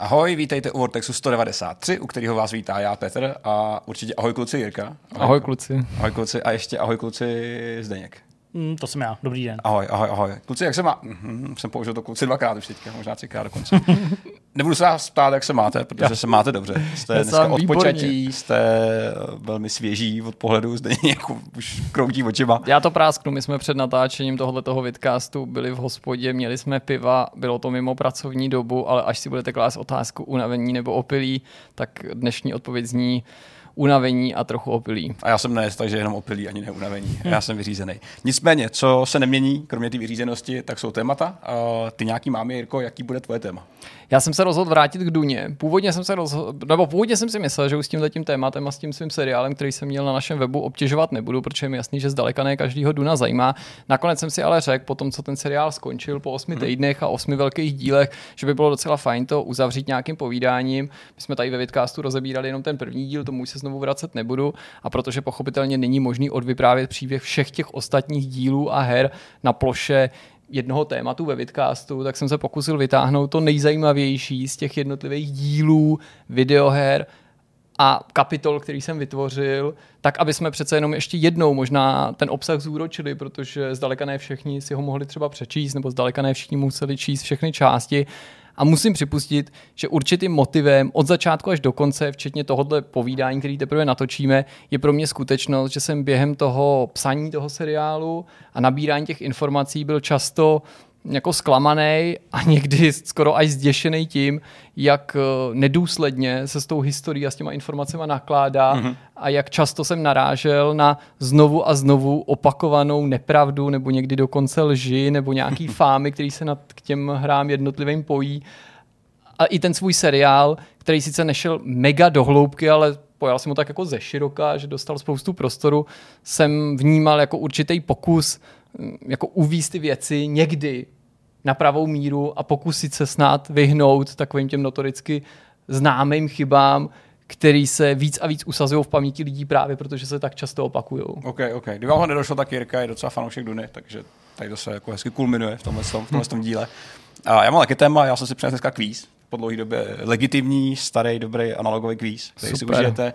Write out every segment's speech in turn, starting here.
Ahoj, vítejte u Vortexu 193, u kterého vás vítá já, Petr, a určitě ahoj kluci Jirka. Ahoj, ahoj kluci. Ahoj kluci a ještě ahoj kluci Zdeněk. Mm, to jsem já, dobrý den. Ahoj, ahoj, ahoj. Kluci, jak se má? Mm-hmm, jsem použil to kluci dvakrát už teďka, možná třikrát dokonce. Nebudu se vás ptát, jak se máte, protože já. se máte dobře. Jste dneska odpočatí, jste velmi svěží od pohledu, zde jako už kroutí očima. Já to prásknu, my jsme před natáčením tohoto vidcastu byli v hospodě, měli jsme piva, bylo to mimo pracovní dobu, ale až si budete klást otázku unavení nebo opilí, tak dnešní odpověď zní unavení a trochu opilí. A já jsem ne, takže jenom opilí, ani neunavení. Hmm. Já jsem vyřízený. Nicméně, co se nemění, kromě té vyřízenosti, tak jsou témata. Uh, ty nějaký máme, Jirko, jaký bude tvoje téma? Já jsem se rozhodl vrátit k Duně. Původně jsem se rozhodl, nebo původně jsem si myslel, že už s tím tím tématem a s tím svým seriálem, který jsem měl na našem webu, obtěžovat nebudu, protože je mi jasný, že zdaleka ne každýho Duna zajímá. Nakonec jsem si ale řekl, po tom, co ten seriál skončil po osmi hmm. týdnech a osmi velkých dílech, že by bylo docela fajn to uzavřít nějakým povídáním. My jsme tady ve Vidcastu rozebírali jenom ten první díl, tomu už se znovu vracet nebudu. A protože pochopitelně není možný odvyprávět příběh všech těch ostatních dílů a her na ploše jednoho tématu ve vidcastu, tak jsem se pokusil vytáhnout to nejzajímavější z těch jednotlivých dílů, videoher a kapitol, který jsem vytvořil, tak aby jsme přece jenom ještě jednou možná ten obsah zúročili, protože zdaleka ne všichni si ho mohli třeba přečíst, nebo zdaleka ne všichni museli číst všechny části. A musím připustit, že určitým motivem od začátku až do konce, včetně tohohle povídání, který teprve natočíme, je pro mě skutečnost, že jsem během toho psaní toho seriálu a nabírání těch informací byl často jako zklamaný a někdy skoro až zděšený tím, jak eh, nedůsledně se s tou historií a s těma informacemi nakládá mm-hmm. a jak často jsem narážel na znovu a znovu opakovanou nepravdu nebo někdy dokonce lži nebo nějaký fámy, který se nad k těm hrám jednotlivým pojí. A i ten svůj seriál, který sice nešel mega do hloubky, ale pojal jsem ho tak jako ze široka, že dostal spoustu prostoru, jsem vnímal jako určitý pokus hm, jako uvíst ty věci někdy na pravou míru a pokusit se snad vyhnout takovým těm notoricky známým chybám, který se víc a víc usazují v paměti lidí právě, protože se tak často opakují. OK, OK. Kdyby vám ho nedošlo, tak Jirka je docela fanoušek Duny, takže tady to se jako hezky kulminuje v tomhle, v tomhle tom díle. A já mám taky téma, já jsem si přinesl dneska kvíz, po dlouhé době legitimní, starý, dobrý analogový kvíz, který Super. si užijete.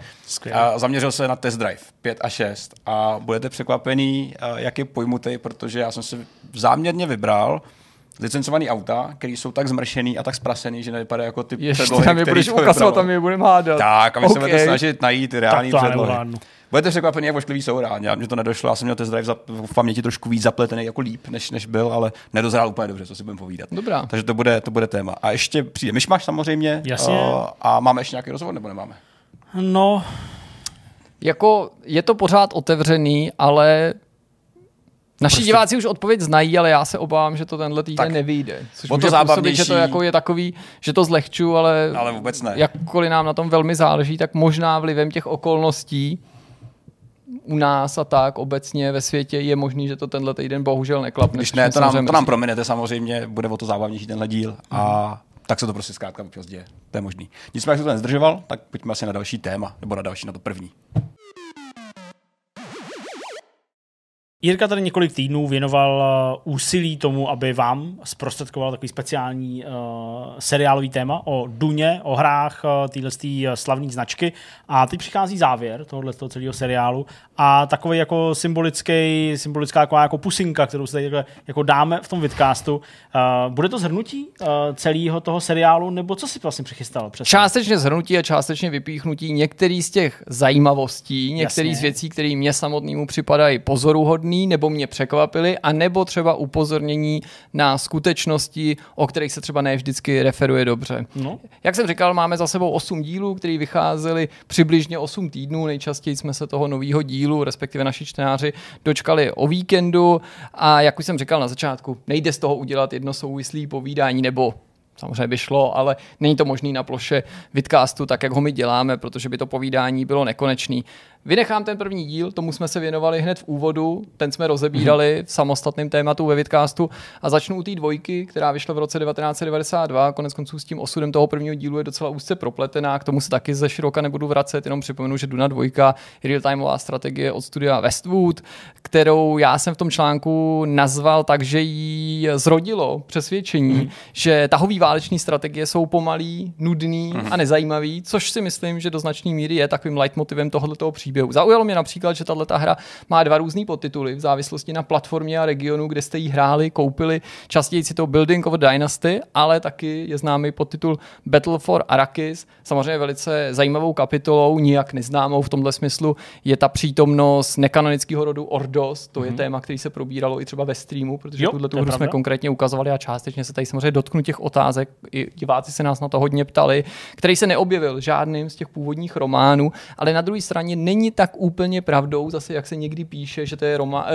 A zaměřil se na test drive 5 a 6 a budete překvapený, jak je pojmutý, protože já jsem si záměrně vybral licencovaný auta, které jsou tak zmršený a tak sprasený, že nevypadají jako ty Ještě předlohy, tam je budeš ukazovat, tam je budeme hádat. Tak, a my okay. se budeme snažit najít reální předlohy. Budete překvapení, jak ošklivý jsou rádi. Mně to nedošlo, já jsem měl test drive v paměti trošku víc zapletený jako líp, než, než byl, ale nedozrál úplně dobře, co si budeme povídat. Dobrá. Takže to bude, to bude téma. A ještě přijde myšmaš samozřejmě. Jasně. Uh, a máme ještě nějaký rozhovor, nebo nemáme? No, jako je to pořád otevřený, ale Naši prostě... diváci už odpověď znají, ale já se obávám, že to tenhle týden tak, nevyjde. Což může to působit, že to jako je takový, že to zlehču, ale, ale vůbec ne. jakkoliv nám na tom velmi záleží, tak možná vlivem těch okolností u nás a tak obecně ve světě je možný, že to tenhle týden bohužel neklapne. Když ne, to nám, to nám prominete samozřejmě, bude o to zábavnější tenhle díl a mm. tak se to prostě zkrátka občas děje. To je možný. Nicméně, jak se to nezdržoval, tak pojďme asi na další téma, nebo na další, na to první. Jirka tady několik týdnů věnoval uh, úsilí tomu, aby vám zprostředkoval takový speciální uh, seriálový téma o Duně, o hrách uh, téhle uh, slavné značky. A teď přichází závěr tohohle toho celého seriálu a takový jako symbolický, symbolická jako, jako pusinka, kterou se tady jako dáme v tom vidcastu. Uh, bude to zhrnutí uh, celého toho seriálu, nebo co si vlastně přichystal? Přesně? Částečně zhrnutí a částečně vypíchnutí některých z těch zajímavostí, některých z věcí, které mě samotnému připadají pozoruhodné vhodný nebo mě překvapili, a nebo třeba upozornění na skutečnosti, o kterých se třeba ne vždycky referuje dobře. No. Jak jsem říkal, máme za sebou 8 dílů, které vycházely přibližně 8 týdnů. Nejčastěji jsme se toho nového dílu, respektive naši čtenáři, dočkali o víkendu a jak už jsem říkal na začátku, nejde z toho udělat jedno souvislý povídání nebo samozřejmě by šlo, ale není to možný na ploše vidcastu, tak jak ho my děláme, protože by to povídání bylo nekonečný. Vynechám ten první díl, tomu jsme se věnovali hned v úvodu, ten jsme rozebírali v samostatném tématu ve Vidcastu a začnu u té dvojky, která vyšla v roce 1992, konec konců s tím osudem toho prvního dílu je docela úzce propletená, k tomu se taky ze široka nebudu vracet, jenom připomenu, že Duna dvojka real-timeová strategie od studia Westwood, kterou já jsem v tom článku nazval tak, že jí zrodilo přesvědčení, mm. že tahový váleční strategie jsou pomalý, nudný mm. a nezajímavý, což si myslím, že do značné míry je takovým leitmotivem tohoto příběhu. Zaujalo mě například, že tato hra má dva různé podtituly v závislosti na platformě a regionu, kde jste ji hráli, koupili. Častěji si to Building of Dynasty, ale taky je známý podtitul Battle for Arrakis. Samozřejmě velice zajímavou kapitolou, nijak neznámou v tomhle smyslu, je ta přítomnost nekanonického rodu Ordos. To mm-hmm. je mhm. téma, který se probíralo i třeba ve streamu, protože tuhle tu hru jsme konkrétně ukazovali a částečně se tady samozřejmě dotknu těch otázek. I diváci se nás na to hodně ptali, který se neobjevil žádným z těch původních románů, ale na druhé straně není tak úplně pravdou, zase jak se někdy píše, že to je Roma, eh,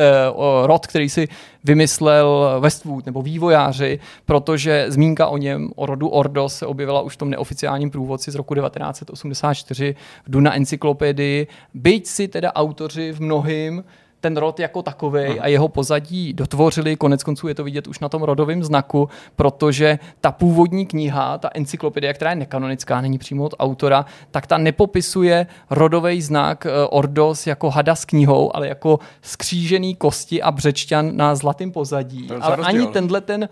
rod, který si vymyslel Westwood nebo vývojáři, protože zmínka o něm, o rodu Ordos, se objevila už v tom neoficiálním průvodci z roku 1984 v Duna encyklopedii. Byť si teda autoři v mnohým ten rod jako takový a jeho pozadí dotvořili. Konec konců je to vidět už na tom rodovém znaku, protože ta původní kniha, ta encyklopedie, která je nekanonická, není přímo od autora, tak ta nepopisuje rodový znak eh, Ordos jako hada s knihou, ale jako skřížený kosti a břečťan na zlatém pozadí. Ale ani tenhle ten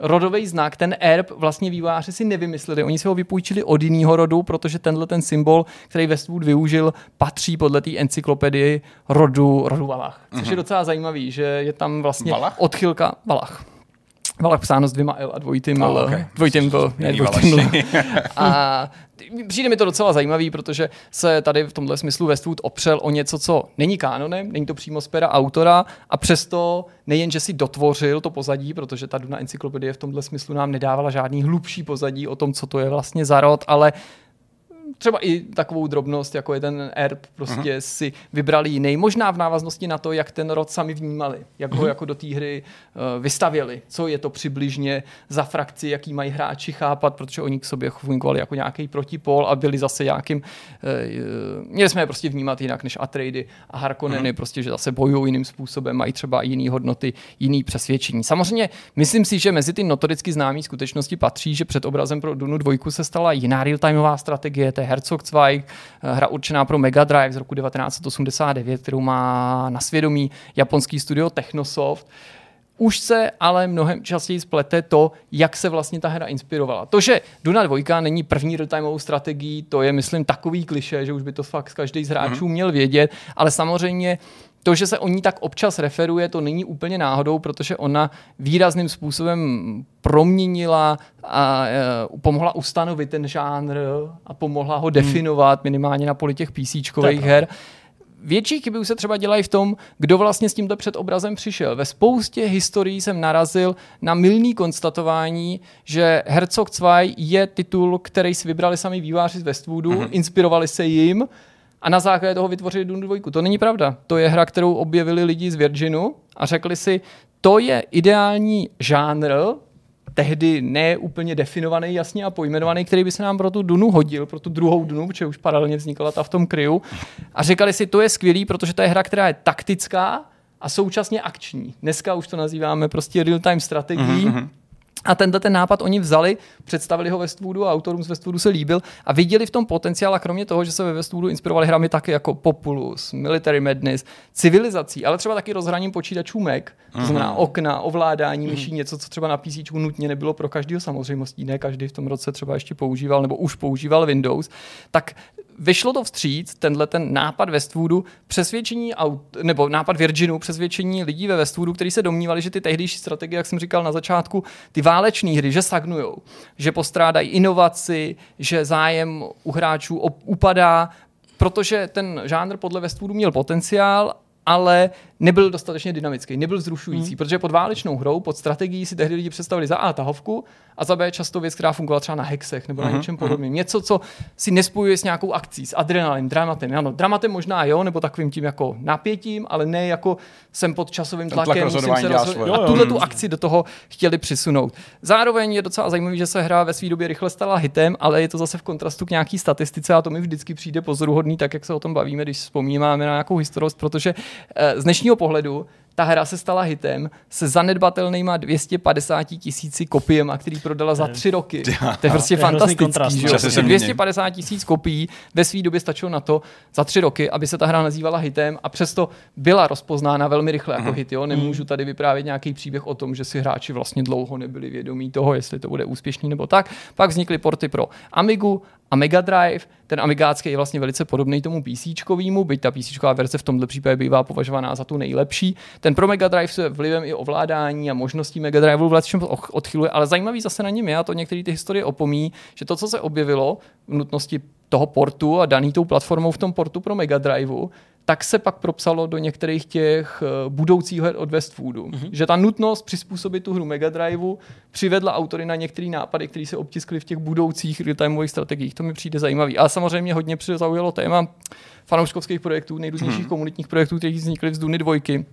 rodový znak, ten erb vlastně vývojáři si nevymysleli. Oni si ho vypůjčili od jiného rodu, protože tenhle ten symbol, který Westwood využil, patří podle té encyklopedii rodu, rodu Valach. Což mm-hmm. je mhm. docela zajímavý, že je tam vlastně Valach? odchylka Valach. Valach psáno s dvěma L a dvojitým L. Oh, okay. Dvojitým V, ne dvojitým L. a přijde mi to docela zajímavý, protože se tady v tomhle smyslu Westwood opřel o něco, co není kánonem, není to přímo z pera autora a přesto nejen, že si dotvořil to pozadí, protože ta Duna encyklopedie v tomhle smyslu nám nedávala žádný hlubší pozadí o tom, co to je vlastně za rod, ale třeba i takovou drobnost, jako je ten erb, prostě uh-huh. si vybrali jiný. Možná v návaznosti na to, jak ten rod sami vnímali, jak uh-huh. ho mhm. jako do té hry uh, vystavěli, co je to přibližně za frakci, jaký mají hráči chápat, protože oni k sobě fungovali jako nějaký protipol a byli zase nějakým, uh, měli jsme je prostě vnímat jinak než Atreidy a Harkonneny, uh-huh. prostě, že zase bojují jiným způsobem, mají třeba jiný hodnoty, jiný přesvědčení. Samozřejmě myslím si, že mezi ty notoricky známé skutečnosti patří, že před obrazem pro Dunu dvojku se stala jiná real-timeová strategie, to je Herzogzweig, hra určená pro Mega Drive z roku 1989, kterou má na svědomí japonský studio Technosoft. Už se ale mnohem častěji splete to, jak se vlastně ta hra inspirovala. To, že Duna 2 není první real-timeovou strategií, to je, myslím, takový kliše, že už by to fakt každý z hráčů mm-hmm. měl vědět, ale samozřejmě to, že se o ní tak občas referuje, to není úplně náhodou, protože ona výrazným způsobem proměnila a uh, pomohla ustanovit ten žánr a pomohla ho hmm. definovat minimálně na poli těch PC her. Větší chyby už se třeba dělají v tom, kdo vlastně s tímto předobrazem přišel. Ve spoustě historií jsem narazil na milný konstatování, že Herzog 2 je titul, který si vybrali sami výváři z Westwoodu, mm-hmm. inspirovali se jim, a na základě toho vytvořili Dunu 2. To není pravda. To je hra, kterou objevili lidi z Virginu a řekli si, to je ideální žánr, tehdy ne úplně definovaný, jasně a pojmenovaný, který by se nám pro tu Dunu hodil, pro tu druhou Dunu, protože už paralelně vznikla ta v tom kryu. A říkali si, to je skvělý, protože to je hra, která je taktická a současně akční. Dneska už to nazýváme prostě real-time strategií. Mm-hmm a tenhle ten nápad oni vzali, představili ho Westwoodu a autorům z Westwoodu se líbil a viděli v tom potenciál a kromě toho, že se ve Westwoodu inspirovali hrami taky jako Populus, Military Madness, civilizací, ale třeba taky rozhraním počítačů Mac, to mhm. znamená okna, ovládání myší, mm. něco, co třeba na PC nutně nebylo pro každého samozřejmostí, ne každý v tom roce třeba ještě používal nebo už používal Windows, tak vyšlo to vstříc, tenhle ten nápad Westwoodu, přesvědčení, aut, nebo nápad Virginu, přesvědčení lidí ve Westwoodu, kteří se domnívali, že ty tehdejší strategie, jak jsem říkal na začátku, ty váleční hry, že stagnujou, že postrádají inovaci, že zájem u hráčů upadá, protože ten žánr podle Westwoodu měl potenciál ale nebyl dostatečně dynamický, nebyl zrušující, hmm. protože pod válečnou hrou, pod strategií si tehdy lidi představili za A tahovku a za B často věc, která fungovala třeba na hexech nebo na hmm. něčem podobném. Něco, co si nespojuje s nějakou akcí, s adrenalin, dramatem. Ano, dramatem možná jo, nebo takovým tím jako napětím, ale ne jako jsem pod časovým tlakem, tlak musím se rozhodnout. A tuhle tu akci do toho chtěli přisunout. Zároveň je docela zajímavé, že se hra ve své době rychle stala hitem, ale je to zase v kontrastu k nějaký statistice a to mi vždycky přijde pozoruhodný, tak jak se o tom bavíme, když vzpomínáme na nějakou historii, protože z dnešního pohledu ta hra se stala hitem se zanedbatelnýma 250 tisíci kopiema, který prodala za tři roky. To je prostě fantastický. Kontrast, že? 250 tisíc kopií ve své době stačilo na to za tři roky, aby se ta hra nazývala hitem a přesto byla rozpoznána velmi rychle jako mm. hit. Jo? Nemůžu mhm. tady vyprávět nějaký příběh o tom, že si hráči vlastně dlouho nebyli vědomí toho, jestli to bude úspěšný nebo tak. Pak vznikly porty pro Amigu, a Mega Drive, ten Amigácký je vlastně velice podobný tomu PC, byť ta PC verze v tomto případě bývá považovaná za tu nejlepší. Ten pro Mega Drive se vlivem i ovládání a možností Mega Drive v čem odchyluje, ale zajímavý zase na něm je, a to některé ty historie opomí, že to, co se objevilo v nutnosti toho portu a daný tou platformou v tom portu pro Mega Driveu, tak se pak propsalo do některých těch eh, budoucích her od Westwoodu. Mm-hmm. Že ta nutnost přizpůsobit tu hru Mega Driveu přivedla autory na některé nápady, které se obtiskly v těch budoucích real-timeových strategiích. To mi přijde zajímavý. A samozřejmě hodně zaujalo téma fanouškovských projektů, nejrůznějších mm-hmm. komunitních projektů, které vznikly z Duny dvojky.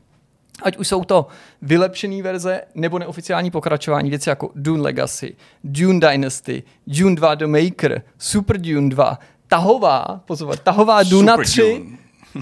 Ať už jsou to vylepšené verze nebo neoficiální pokračování, věci jako Dune Legacy, Dune Dynasty, Dune 2 The Maker, Super Dune 2, tahová, pozor, tahová Duna 3,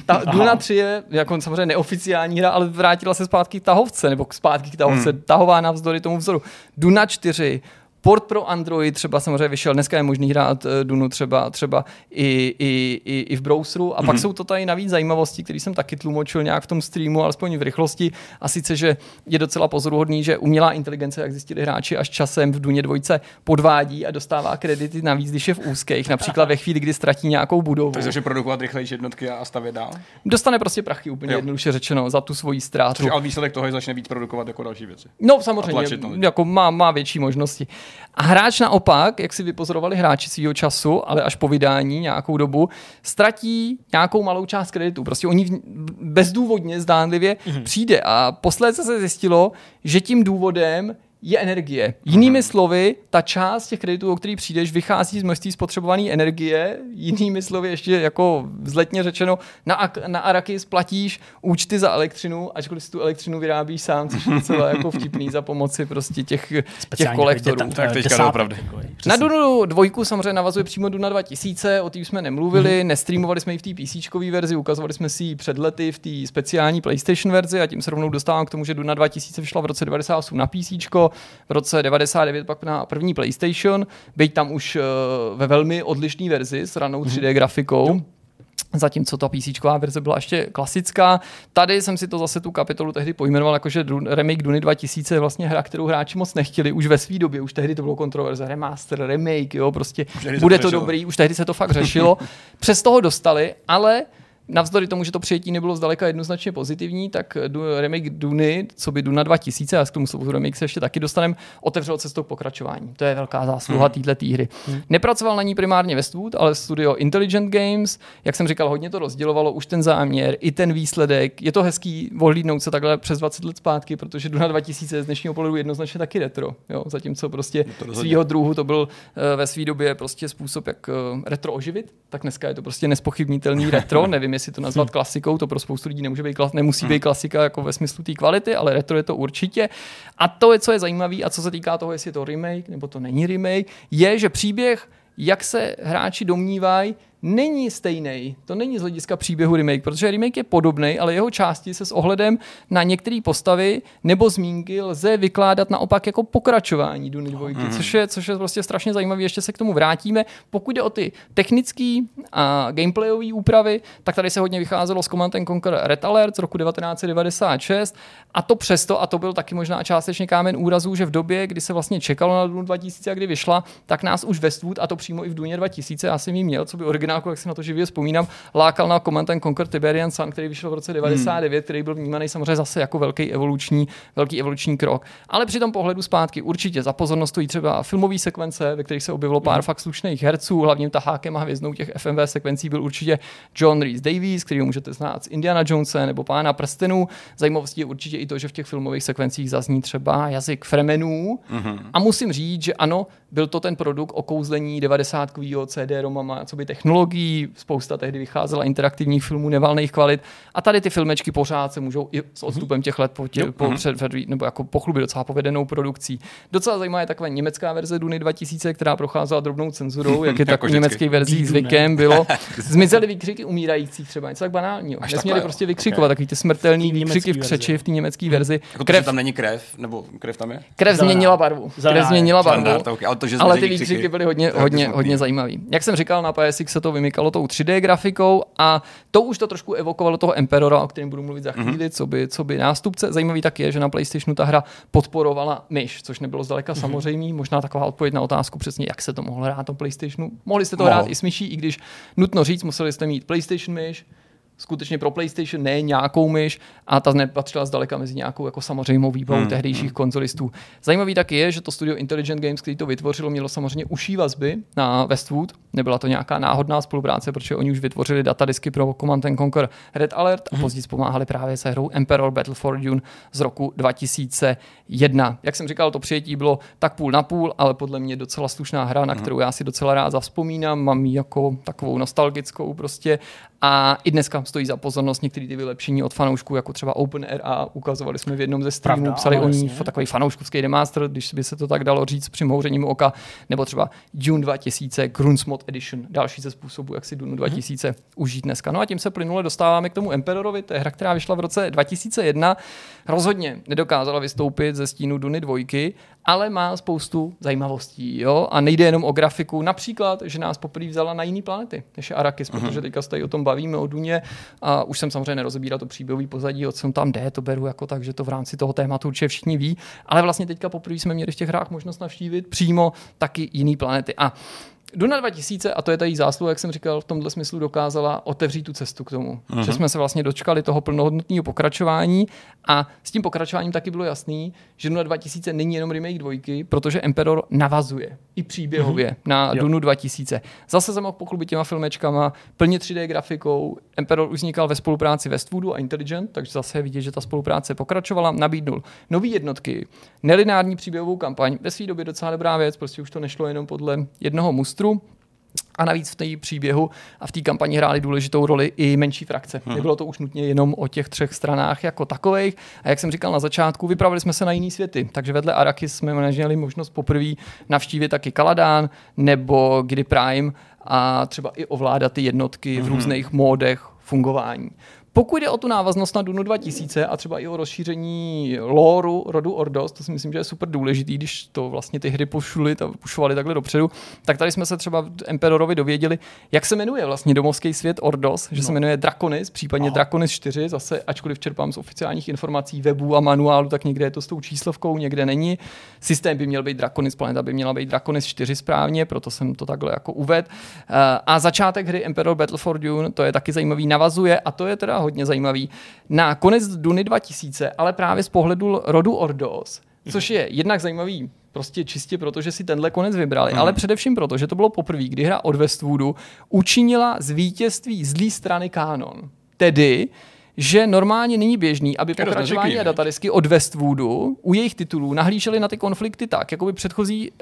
ta, Duna 3 je jako samozřejmě neoficiální hra, ale vrátila se zpátky k tahovce, nebo zpátky k tahovce, hmm. tahová navzdory tomu vzoru. Duna 4, Port pro Android třeba samozřejmě vyšel, dneska je možný hrát uh, Dunu třeba, třeba i, i, i, i v browseru a mm-hmm. pak mhm. jsou to tady navíc zajímavosti, které jsem taky tlumočil nějak v tom streamu, alespoň v rychlosti a sice, že je docela pozoruhodný, že umělá inteligence, jak zjistili hráči, až časem v Duně dvojce podvádí a dostává kredity navíc, když je v úzkých, například ve chvíli, kdy ztratí nějakou budovu. Takže produkovat rychlejší jednotky a stavět dál? Dostane prostě prachy úplně jo. jednoduše řečeno za tu svoji ztrátu. Což ale výsledek toho je začne víc produkovat jako další věci. No samozřejmě, jako má, má větší možnosti. A hráč naopak, jak si vypozorovali hráči svého času, ale až po vydání nějakou dobu, ztratí nějakou malou část kreditu. Prostě oni bezdůvodně, zdánlivě mm-hmm. přijde. A posledně se zjistilo, že tím důvodem je energie. Jinými slovy, ta část těch kreditů, o který přijdeš, vychází z množství spotřebované energie. Jinými slovy, ještě jako vzletně řečeno, na, na Araky splatíš účty za elektřinu, ačkoliv si tu elektřinu vyrábíš sám, což je celé jako vtipný za pomoci prostě těch, těch kolektorů. Děta, tak teďka opravdu. Na Dunu dvojku samozřejmě navazuje přímo Duna 2000, o té jsme nemluvili, hmm. nestreamovali jsme ji v té PC verzi, ukazovali jsme si ji před lety v té speciální PlayStation verzi a tím se rovnou dostávám k tomu, že Duna 2000 vyšla v roce 98 na PC, v roce 99 pak na první PlayStation, byť tam už uh, ve velmi odlišné verzi s ranou 3D mm-hmm. grafikou. Jo. Zatímco ta PC verze byla ještě klasická. Tady jsem si to zase tu kapitolu tehdy pojmenoval jako, že remake Duny 2000 je vlastně hra, kterou hráči moc nechtěli už ve své době. Už tehdy to bylo kontroverze, remaster, remake, jo, prostě bude to, to dobrý, už tehdy se to fakt řešilo. Přes toho dostali, ale navzdory tomu, že to přijetí nebylo zdaleka jednoznačně pozitivní, tak remake Duny, co by Duna 2000, a k tomu slovu remake se ještě taky dostaneme, otevřel cestu k pokračování. To je velká zásluha hmm. této hry. Hmm. Nepracoval na ní primárně Westwood, ale studio Intelligent Games. Jak jsem říkal, hodně to rozdělovalo už ten záměr, i ten výsledek. Je to hezký vohlídnout se takhle přes 20 let zpátky, protože Duna 2000 z dnešního pohledu jednoznačně taky retro. Jo? Zatímco prostě svého druhu to byl uh, ve své době prostě způsob, jak uh, retro oživit, tak dneska je to prostě nespochybnitelný retro. Nevím, jestli to nazvat klasikou, to pro spoustu lidí nemůže být, nemusí být klasika jako ve smyslu té kvality, ale retro je to určitě. A to je, co je zajímavé, a co se týká toho, jestli je to remake nebo to není remake, je, že příběh, jak se hráči domnívají, není stejný. To není z hlediska příběhu remake, protože remake je podobný, ale jeho části se s ohledem na některé postavy nebo zmínky lze vykládat naopak jako pokračování Duny 2, mm. což, je, což je prostě strašně zajímavé, ještě se k tomu vrátíme. Pokud jde o ty technické a gameplayové úpravy, tak tady se hodně vycházelo z Command Conquer Red Alert z roku 1996 a to přesto, a to byl taky možná částečně kámen úrazů, že v době, kdy se vlastně čekalo na Dunu 2000 a kdy vyšla, tak nás už Westwood, a to přímo i v Duně 2000, já jsem ji měl, co by originál Pináku, jak si na to živě vzpomínám, lákal na Command and Conquer Tiberian Sun, který vyšel v roce 99, hmm. který byl vnímaný samozřejmě zase jako velký evoluční, velký evoluční krok. Ale při tom pohledu zpátky určitě za pozornost stojí třeba filmové sekvence, ve kterých se objevilo pár hmm. fakt slušných herců, hlavním tahákem a hvězdnou těch FMV sekvencí byl určitě John Rhys Davies, který můžete znát z Indiana Jonesa nebo Pána prstenů. Zajímavostí je určitě i to, že v těch filmových sekvencích zazní třeba jazyk Fremenů. Mm-hmm. A musím říct, že ano, byl to ten produkt okouzlení 90 CD-romama, co by technologií, spousta tehdy vycházela interaktivních filmů nevalných kvalit a tady ty filmečky pořád se můžou i s odstupem těch let po, tě, po mm-hmm. nebo jako pochlubit docela povedenou produkcí. Docela zajímavá je taková německá verze Duny 2000, která procházela drobnou cenzurou, jak je jako tak německé verzí zvykem bylo. Zmizely výkřiky umírajících třeba, něco tak banálního. Až Nesměli prostě vykřikovat okay. takový ty smrtelný výkřiky v křeči v té německé mhm. verzi. Jako krev, tam není krev, nebo krev tam je? Krev změnila barvu. Krev změnila barvu. Ale, to, že ale ty výkřiky byly hodně, hodně, hodně zajímavý. Jak jsem říkal, na PSX se to vymykalo tou 3D grafikou a to už to trošku evokovalo toho Emperora, o kterém budu mluvit za mhm. chvíli, mm-hmm. co, by, co by nástupce. Zajímavý tak je, že na PlayStationu ta hra podporovala myš, což nebylo zdaleka mm-hmm. samozřejmé. Možná taková odpověď na otázku přesně, jak se to mohlo hrát na PlayStationu. Mohli jste to Mohl. hrát i s myší, i když nutno říct, museli jste mít PlayStation myš, skutečně pro PlayStation, ne nějakou myš a ta nepatřila zdaleka mezi nějakou jako samozřejmou výbavou hmm. tehdejších hmm. konzolistů. Zajímavý taky je, že to studio Intelligent Games, který to vytvořilo, mělo samozřejmě uší vazby na Westwood. Nebyla to nějaká náhodná spolupráce, protože oni už vytvořili datadisky pro Command Conquer Red Alert a hmm. později pomáhali právě se hrou Emperor Battle for Dune z roku 2001. Jak jsem říkal, to přijetí bylo tak půl na půl, ale podle mě docela slušná hra, na hmm. kterou já si docela rád zavzpomínám. Mám ji jako takovou nostalgickou prostě a i dneska stojí za pozornost některé ty vylepšení od fanoušků, jako třeba OpenRA, ukazovali jsme v jednom ze streamů, Pravda, psali o ní takový fanouškovský remaster, když by se to tak dalo říct při mouřením oka, nebo třeba Dune 2000, Grunsmod Edition, další ze způsobů, jak si Dune 2000 hmm. užít dneska. No a tím se plynule dostáváme k tomu Emperorovi, to je hra, která vyšla v roce 2001, rozhodně nedokázala vystoupit ze stínu Duny dvojky, ale má spoustu zajímavostí. Jo? A nejde jenom o grafiku. Například, že nás poprvé vzala na jiné planety, než je Arakis, uh-huh. protože teďka se tady o tom bavíme, o Duně. A už jsem samozřejmě nerozebíral to příběhový pozadí, o co tam jde, to beru jako tak, že to v rámci toho tématu určitě všichni ví. Ale vlastně teďka poprvé jsme měli v těch hrách možnost navštívit přímo taky jiné planety. A Duna 2000, a to je ta její zásluha, jak jsem říkal, v tomhle smyslu dokázala otevřít tu cestu k tomu. Uh-huh. Že jsme se vlastně dočkali toho plnohodnotného pokračování a s tím pokračováním taky bylo jasný, že Duna 2000 není jenom remake dvojky, protože Emperor navazuje i příběhově uh-huh. na jo. Dunu 2000. Zase jsem mohl pochlubit těma filmečkama, plně 3D grafikou. Emperor už vznikal ve spolupráci Westwoodu a Intelligent, takže zase je vidět, že ta spolupráce pokračovala. Nabídnul nové jednotky, nelinární příběhovou kampaň, ve své době docela dobrá věc, prostě už to nešlo jenom podle jednoho mustu monstru. A navíc v té příběhu a v té kampani hrály důležitou roli i menší frakce. Hmm. Nebylo to už nutně jenom o těch třech stranách jako takových. A jak jsem říkal na začátku, vypravili jsme se na jiný světy. Takže vedle Arakis jsme měli možnost poprvé navštívit taky Kaladán nebo Gidi Prime a třeba i ovládat ty jednotky hmm. v různých módech fungování. Pokud jde o tu návaznost na Dunu 2000 a třeba i o rozšíření lóru rodu Ordos, to si myslím, že je super důležitý, když to vlastně ty hry pošuli, pušovali takhle dopředu, tak tady jsme se třeba Emperorovi dověděli, jak se jmenuje vlastně domovský svět Ordos, že no. se jmenuje Draconis, případně Aha. Draconis 4, zase ačkoliv čerpám z oficiálních informací webů a manuálu, tak někde je to s tou číslovkou, někde není. Systém by měl být Draconis, planeta by měla být Draconis 4 správně, proto jsem to takhle jako uved. Eh, a začátek hry Emperor Battle for Dune, to je taky zajímavý, navazuje a to je teda hodně zajímavý, na konec Duny 2000, ale právě z pohledu rodu Ordos, což je jednak zajímavý prostě čistě proto, že si tenhle konec vybrali, hmm. ale především proto, že to bylo poprvé, kdy hra od Westwoodu učinila z vítězství zlý strany kánon. Tedy, že normálně není běžný, aby pokračování a datadisky od Westwoodu u jejich titulů nahlíželi na ty konflikty tak, jako by předchozí uh,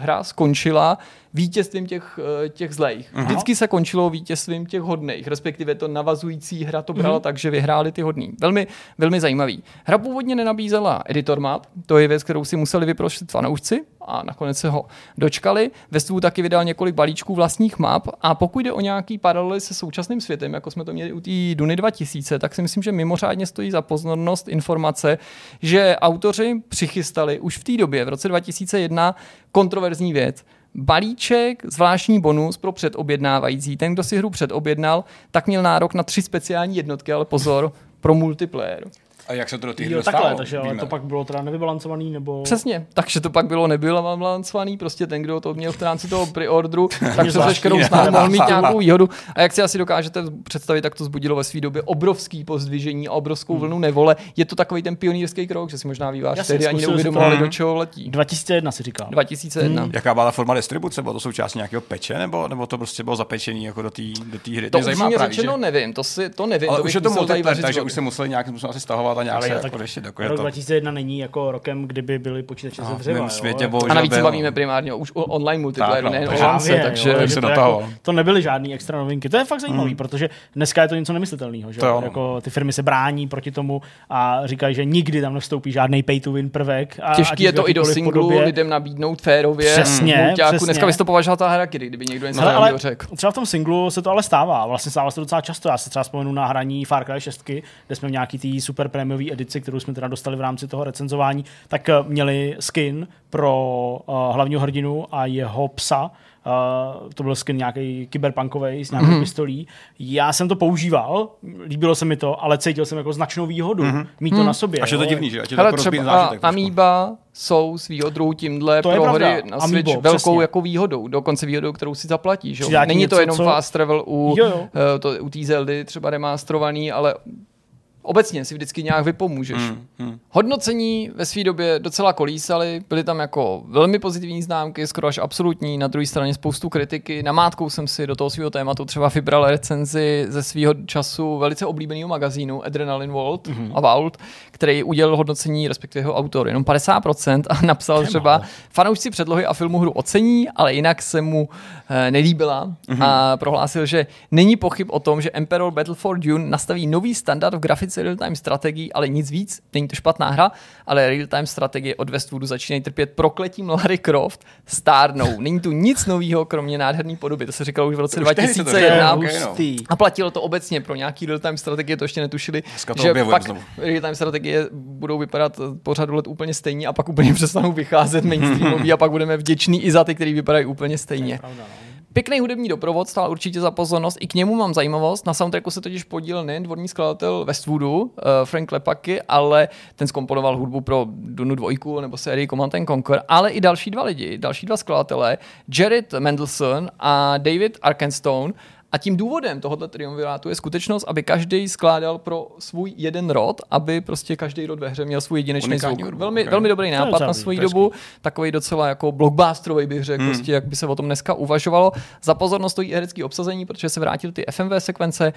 hra skončila vítězstvím těch, uh, těch zlejch. Aha. Vždycky se končilo vítězstvím těch hodných, respektive to navazující hra to brala uh-huh. tak, že vyhráli ty hodní. Velmi, velmi zajímavý. Hra původně nenabízela editor map, to je věc, kterou si museli vyprošit fanoušci, a nakonec se ho dočkali. Westwood taky vydal několik balíčků vlastních map a pokud jde o nějaký paralely se současným světem, jako jsme to měli u té Duny 2000, tak si myslím, že mimořádně stojí za pozornost informace, že autoři přichystali už v té době, v roce 2001, kontroverzní věc balíček, zvláštní bonus pro předobjednávající. Ten, kdo si hru předobjednal, tak měl nárok na tři speciální jednotky, ale pozor, pro multiplayer. A jak se to do té hry Jo, dostalo? takhle, takže ale Víme. to pak bylo teda nevybalancovaný, nebo... Přesně, takže to pak bylo nebylo balancovaný, prostě ten, kdo to měl v rámci toho preordru, tak zvláštní, veškerou snahu mohl mít nějakou výhodu. A jak si asi dokážete představit, tak to zbudilo ve své době obrovský pozdvižení a obrovskou vlnu nevole. Je to takový ten pionýrský krok, že si možná Jasně, tehdy ani neuvědomovali, do čeho letí. 2001 si říkal. 2001. Jaká byla forma distribuce? Bylo to součást nějakého peče, nebo, nebo to prostě bylo zapečený jako do té do té hry? To Mě zajímá upřímně právě, řečeno že- nevím, to, si, to nevím. Ale to už je to multiplayer, takže už se museli způsobem asi stahovat a nějak Ale se jo, tak jako řešit. Jako je Rok to... 2001 není jako rokem, kdyby byly počítače No, ze dřeva. jo, světě jako- bohužel A navíc se bavíme primárně už o online multiplayeru, no, ne o takže- lance, takže... jo, tak že se to, jako, to nebyly žádný extra novinky. To je fakt zajímavý, Hmm. protože dneska je to něco nemyslitelného. Že? To jo, no. jako, ty firmy se brání proti tomu a říkají, že nikdy tam nevstoupí žádný pay to win prvek. A, Těžký je to i do singlu podobě. lidem nabídnout férově. Přesně. Dneska bys to považoval za harakiri, kdyby někdo něco takového řekl. třeba v tom singlu se to ale stává. Vlastně stává se to docela často. Já se třeba vzpomenu na hraní Far Cry 6, kde jsme v nějaký té super prémiové edici, kterou jsme teda dostali v rámci toho recenzování, tak eh, měli skin pro uh, hlavního hrdinu a jeho psa. Uh, to byl skin nějaký kyberpunkový s nějakou Mhm. mm-hmm. pistolí. Já jsem to používal, líbilo se mi to, ale cítil jsem jako značnou výhodu mm-hmm. mít to na sobě. Až je to divný, že? Ať je to Hele, jako rozbitý třeba. Amiiba jsou svýho druhu tímhle To pro pravda. hry na Amiibo, Switch velkou přesně. jako výhodou, dokonce výhodou, kterou si zaplatíš. Není to něco, jenom co- fast travel u, Jo, jo. eh, to, u té Zeldy třeba remasterovaný, ale obecně si vždycky nějak vypomůžeš. Hmm, hmm. Hodnocení ve své době docela kolísaly, byly tam jako velmi pozitivní známky, skoro až absolutní, na druhé straně spoustu kritiky. Namátkou jsem si do toho svého tématu třeba vybral recenzi ze svého času velice oblíbeného magazínu Adrenaline Vault mm-hmm. a Vault, který udělal hodnocení, respektive jeho autor, jenom 50% a napsal třeba, fanoušci předlohy a filmu hru ocení, ale jinak se mu eh, nelíbila mm-hmm. a prohlásil, že není pochyb o tom, že Emperor Battle for Dune nastaví nový standard v grafice real-time strategii, ale nic víc, není to špatná hra, ale real-time strategie od Westwoodu začínají trpět prokletím Lara Croft, stárnou. Není tu nic nového, kromě nádherné podoby. To se říkalo už v roce Už tehdy se to 2001. říkalo, ok, no. A platilo to obecně pro nějaký real-time strategie, to ještě netušili, Dneska to že pak real-time strategie budou vypadat po řadu let úplně stejně a pak úplně přestanou vycházet mainstreamový a pak budeme vděční i za ty, který vypadají úplně stejně. Pravda, no. Pěkný hudební doprovod stál určitě za pozornost. I k němu mám zajímavost. Na soundtracku se totiž podílel nejen dvorní skladatel Westwoodu, uh, Frank Lepaky, ale ten skomponoval hudbu pro Dunu dvojku nebo sérii Command and Conquer, ale i další dva lidi, další dva skladatelé, Jared Mendelssohn a David Arkenstone. A tím důvodem tohoto triumvirátu je skutečnost, aby každý skládal pro svůj jeden rod, aby prostě každý rod ve hře měl svůj jedinečný zvuk. Velmi, ok. velmi dobrý nápad na svoji dobu takový docela jako blockbusterový bych řekl, hmm. prostě jak by se o tom dneska uvažovalo. Za pozornost stojí herecký obsazení, protože se vrátil ty FMV sekvence.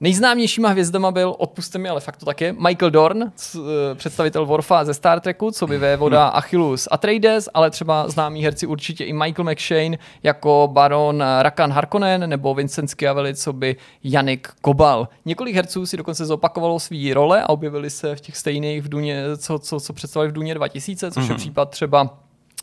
Nejznámějšíma hvězdama byl, odpuste mi, ale fakt to tak je, Michael Dorn, eh, představitel Worfa ze Star Treku, co by vévoda Achillus Atreides, ale třeba známí herci určitě i Michael McShane jako baron Rakan Harkonnen nebo Vincent Schiavelli, co by Janik Kobal. Několik herců si dokonce zopakovalo svý role a objevili se v těch stejných v Duně, co, co, co představili v Duně 2000, což je případ třeba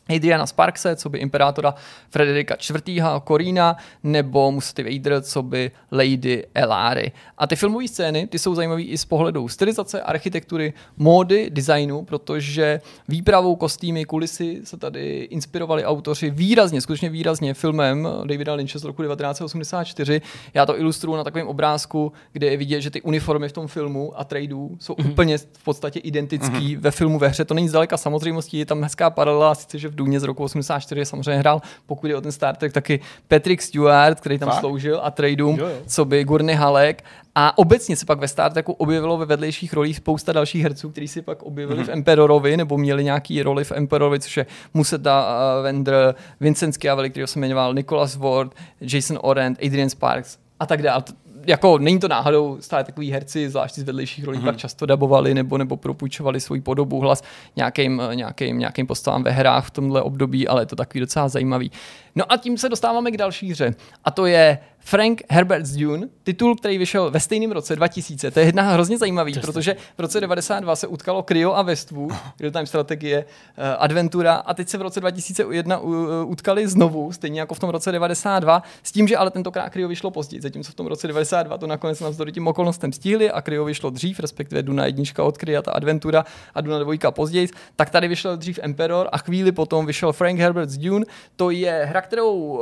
Adriana Sparkse, co by imperátora Frederika IV. Korína, nebo Musty Vader, co by Lady Elary. A ty filmové scény, ty jsou zajímavé i z pohledu stylizace, architektury, módy, designu, protože výpravou, kostýmy, kulisy se tady inspirovali autoři výrazně, skutečně výrazně filmem Davida Lynche z roku 1984. Já to ilustruju na takovém obrázku, kde je vidět, že ty uniformy v tom filmu a tradeů jsou mm-hmm. úplně v podstatě identický mm-hmm. ve filmu ve hře. To není zdaleka samozřejmostí, je tam hezká paralela, sice že v Důně z roku 84 samozřejmě hrál, pokud je o ten Star Trek, taky Patrick Stewart, který tam Fakt? sloužil a tradeům, co by Gurney Halleck. A obecně se pak ve Star Treku objevilo ve vedlejších rolích spousta dalších herců, kteří si pak objevili mm-hmm. v Emperorovi, nebo měli nějaký roli v Emperorovi, což je Museta uh, Vendr, Vincent Schiavelli, který se jmenoval Nicholas Ward, Jason Orent, Adrian Sparks a tak dále. Jako není to náhodou, stále takový herci, zvláště z vedlejších rolí, mm-hmm. pak často dabovali nebo, nebo propůjčovali svůj podobu, hlas nějakým, nějakým, nějakým postavám ve hrách v tomhle období, ale je to takový docela zajímavý. No a tím se dostáváme k další hře. A to je Frank Herbert's Dune, titul, který vyšel ve stejném roce 2000. To je jedna hrozně zajímavý, protože v roce 92 se utkalo Cryo a Westwood, real-time strategie, uh, Adventura a teď se v roce 2001 uh, utkali znovu, stejně jako v tom roce 92, s tím, že ale tentokrát Cryo vyšlo později, zatímco v tom roce 92 to nakonec navzdory tím okolnostem stihli a Cryo vyšlo dřív, respektive Duna jednička od Cryo, ta Adventura a Duna dvojka později, tak tady vyšel dřív Emperor a chvíli potom vyšel Frank Herbert's Dune. To je hra, kterou uh,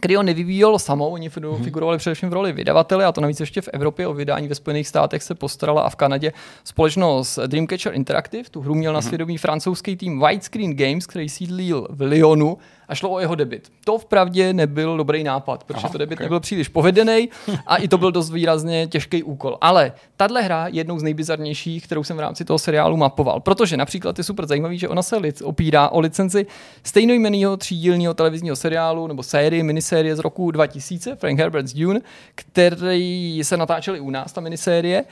Cryo nevyvíjelo samo, oni figurovali především v roli vydavatele a to navíc ještě v Evropě o vydání ve Spojených státech se postarala a v Kanadě společnost Dreamcatcher Interactive. Tu hru měl na svědomí francouzský tým Widescreen Games, který sídlil v Lyonu a šlo o jeho debit. To vpravdě nebyl dobrý nápad, protože Aha, to debit okay. nebyl příliš povedený a i to byl dost výrazně těžký úkol. Ale tahle hra je jednou z nejbizarnějších, kterou jsem v rámci toho seriálu mapoval, protože například je super zajímavý, že ona se lic, opírá o licenci stejnojmenného třídílního televizního seriálu nebo série, minisérie z roku 2000, Frank Herbert's Dune, který se natáčel i u nás, ta minisérie,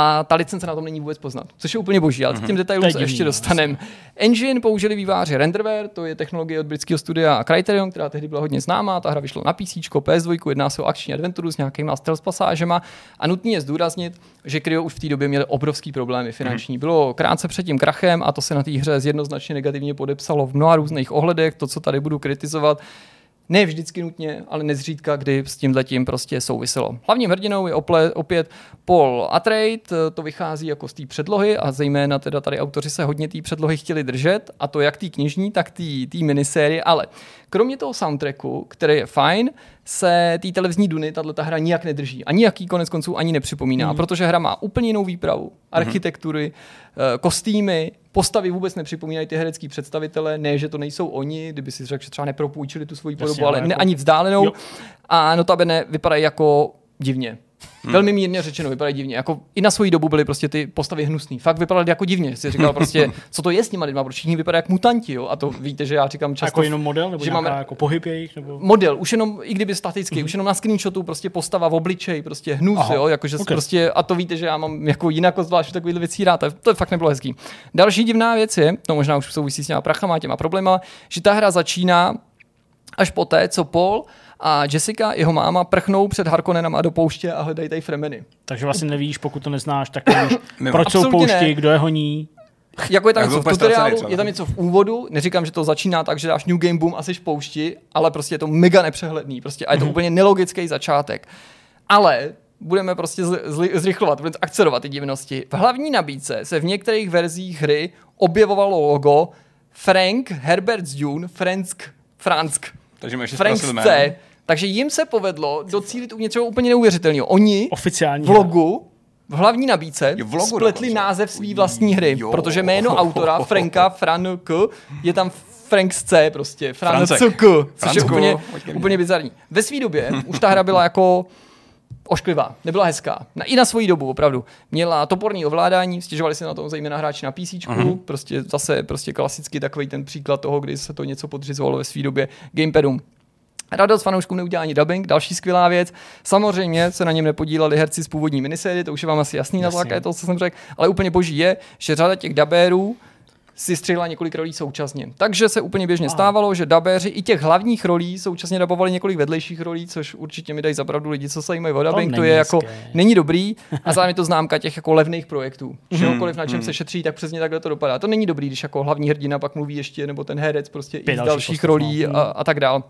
a ta licence na tom není vůbec poznat, což je úplně boží, ale mm-hmm. těm detailům se ještě dostaneme. Engine použili výváři Renderware, to je technologie od britského studia Criterion, která tehdy byla hodně známá, ta hra vyšla na PC, PS2, jedná se o akční adventuru s nějakými stealth pasážema a nutně je zdůraznit, že Cryo už v té době měli obrovský problémy finanční. Mm-hmm. Bylo krátce před tím krachem a to se na té hře jednoznačně negativně podepsalo v mnoha různých ohledech, to, co tady budu kritizovat, ne vždycky nutně, ale nezřídka, kdy s tím letím prostě souviselo. Hlavním hrdinou je ople, opět Paul Atreides, to vychází jako z té předlohy a zejména teda tady autoři se hodně té předlohy chtěli držet a to jak té knižní, tak té minisérie, ale kromě toho soundtracku, který je fajn, se té televizní duny tato hra nijak nedrží. A nijaký konec konců ani nepřipomíná, mm. protože hra má úplně jinou výpravu, mhm. architektury, mm. kostýmy, postavy vůbec nepřipomínají ty herecký představitele, ne, že to nejsou oni, kdyby si řekl, že třeba nepropůjčili tu svoji podobu, ale jako... ne, ani vzdálenou. Jo. A notabene vypadají jako divně. Hmm. Velmi mírně řečeno, vypadají divně. Jako i na svoji dobu byly prostě ty postavy hnusný. Fakt vypadaly jako divně. Jsi říkal prostě, co to je s nimi lidma, proč všichni vypadají jako mutanti, jo? A to víte, že já říkám často. Jako jenom model, nebo že máme jako pohyb jejich? Nebo... Model, už jenom, i kdyby statický, mm-hmm. už jenom na screenshotu prostě postava v obličeji, prostě hnus, Aha, jo? Jakože okay. prostě, a to víte, že já mám jako jinak zvlášť takový věcí rád. To je fakt nebylo hezký. Další divná věc je, to možná už souvisí s těma prachama, těma probléma, že ta hra začíná až poté, co Paul a Jessica, jeho máma, prchnou před Harkonnenem a do pouště a hledají tady fremeny. Takže vlastně nevíš, pokud to neznáš, tak nevíš, proč jsou poušti, ne. kdo je honí. Jako je tam něco v tutoriálu, je tam něco v úvodu, neříkám, že to začíná tak, že dáš New Game Boom a jsi v poušti, ale prostě je to mega nepřehledný, prostě a je to mm-hmm. úplně nelogický začátek. Ale budeme prostě zli, zrychlovat, budeme akcerovat ty divnosti. V hlavní nabídce se v některých verzích hry objevovalo logo Frank Herbert's Dune, Fransk, Fransk. Takže máš Frank C. Takže jim se povedlo docílit u něčeho úplně neuvěřitelného. Oni Oficiální v logu v hlavní nabídce jo, v logu spletli dokonce. název své vlastní hry, jo. protože jméno autora Franka Frank je tam Frank C prostě, Frank což je úplně, úplně bizarní. Ve své době už ta hra byla jako ošklivá, nebyla hezká. Na, I na svoji dobu, opravdu. Měla toporní ovládání, stěžovali se na to zejména hráči na PC, uh-huh. prostě zase prostě klasicky takový ten příklad toho, kdy se to něco podřizovalo ve své době gamepadům. Radost fanouškům neudělá ani dubbing, další skvělá věc. Samozřejmě se na něm nepodíleli herci z původní minisérie, to už je vám asi jasný na základě toho, co jsem řekl, ale úplně boží je, že řada těch dabérů si střihla několik rolí současně. Takže se úplně běžně stávalo, že dabéři i těch hlavních rolí současně dabovali několik vedlejších rolí, což určitě mi dají zapravdu lidi, co se zajímají o dubbing. To, to je jako není dobrý a zároveň to známka těch jako levných projektů. Mm-hmm. Čehokoliv, na čem mm. se šetří, tak přesně takhle to dopadá. To není dobrý, když jako hlavní hrdina pak mluví ještě, nebo ten herec prostě Pět i z dalších rolí a, a tak dál.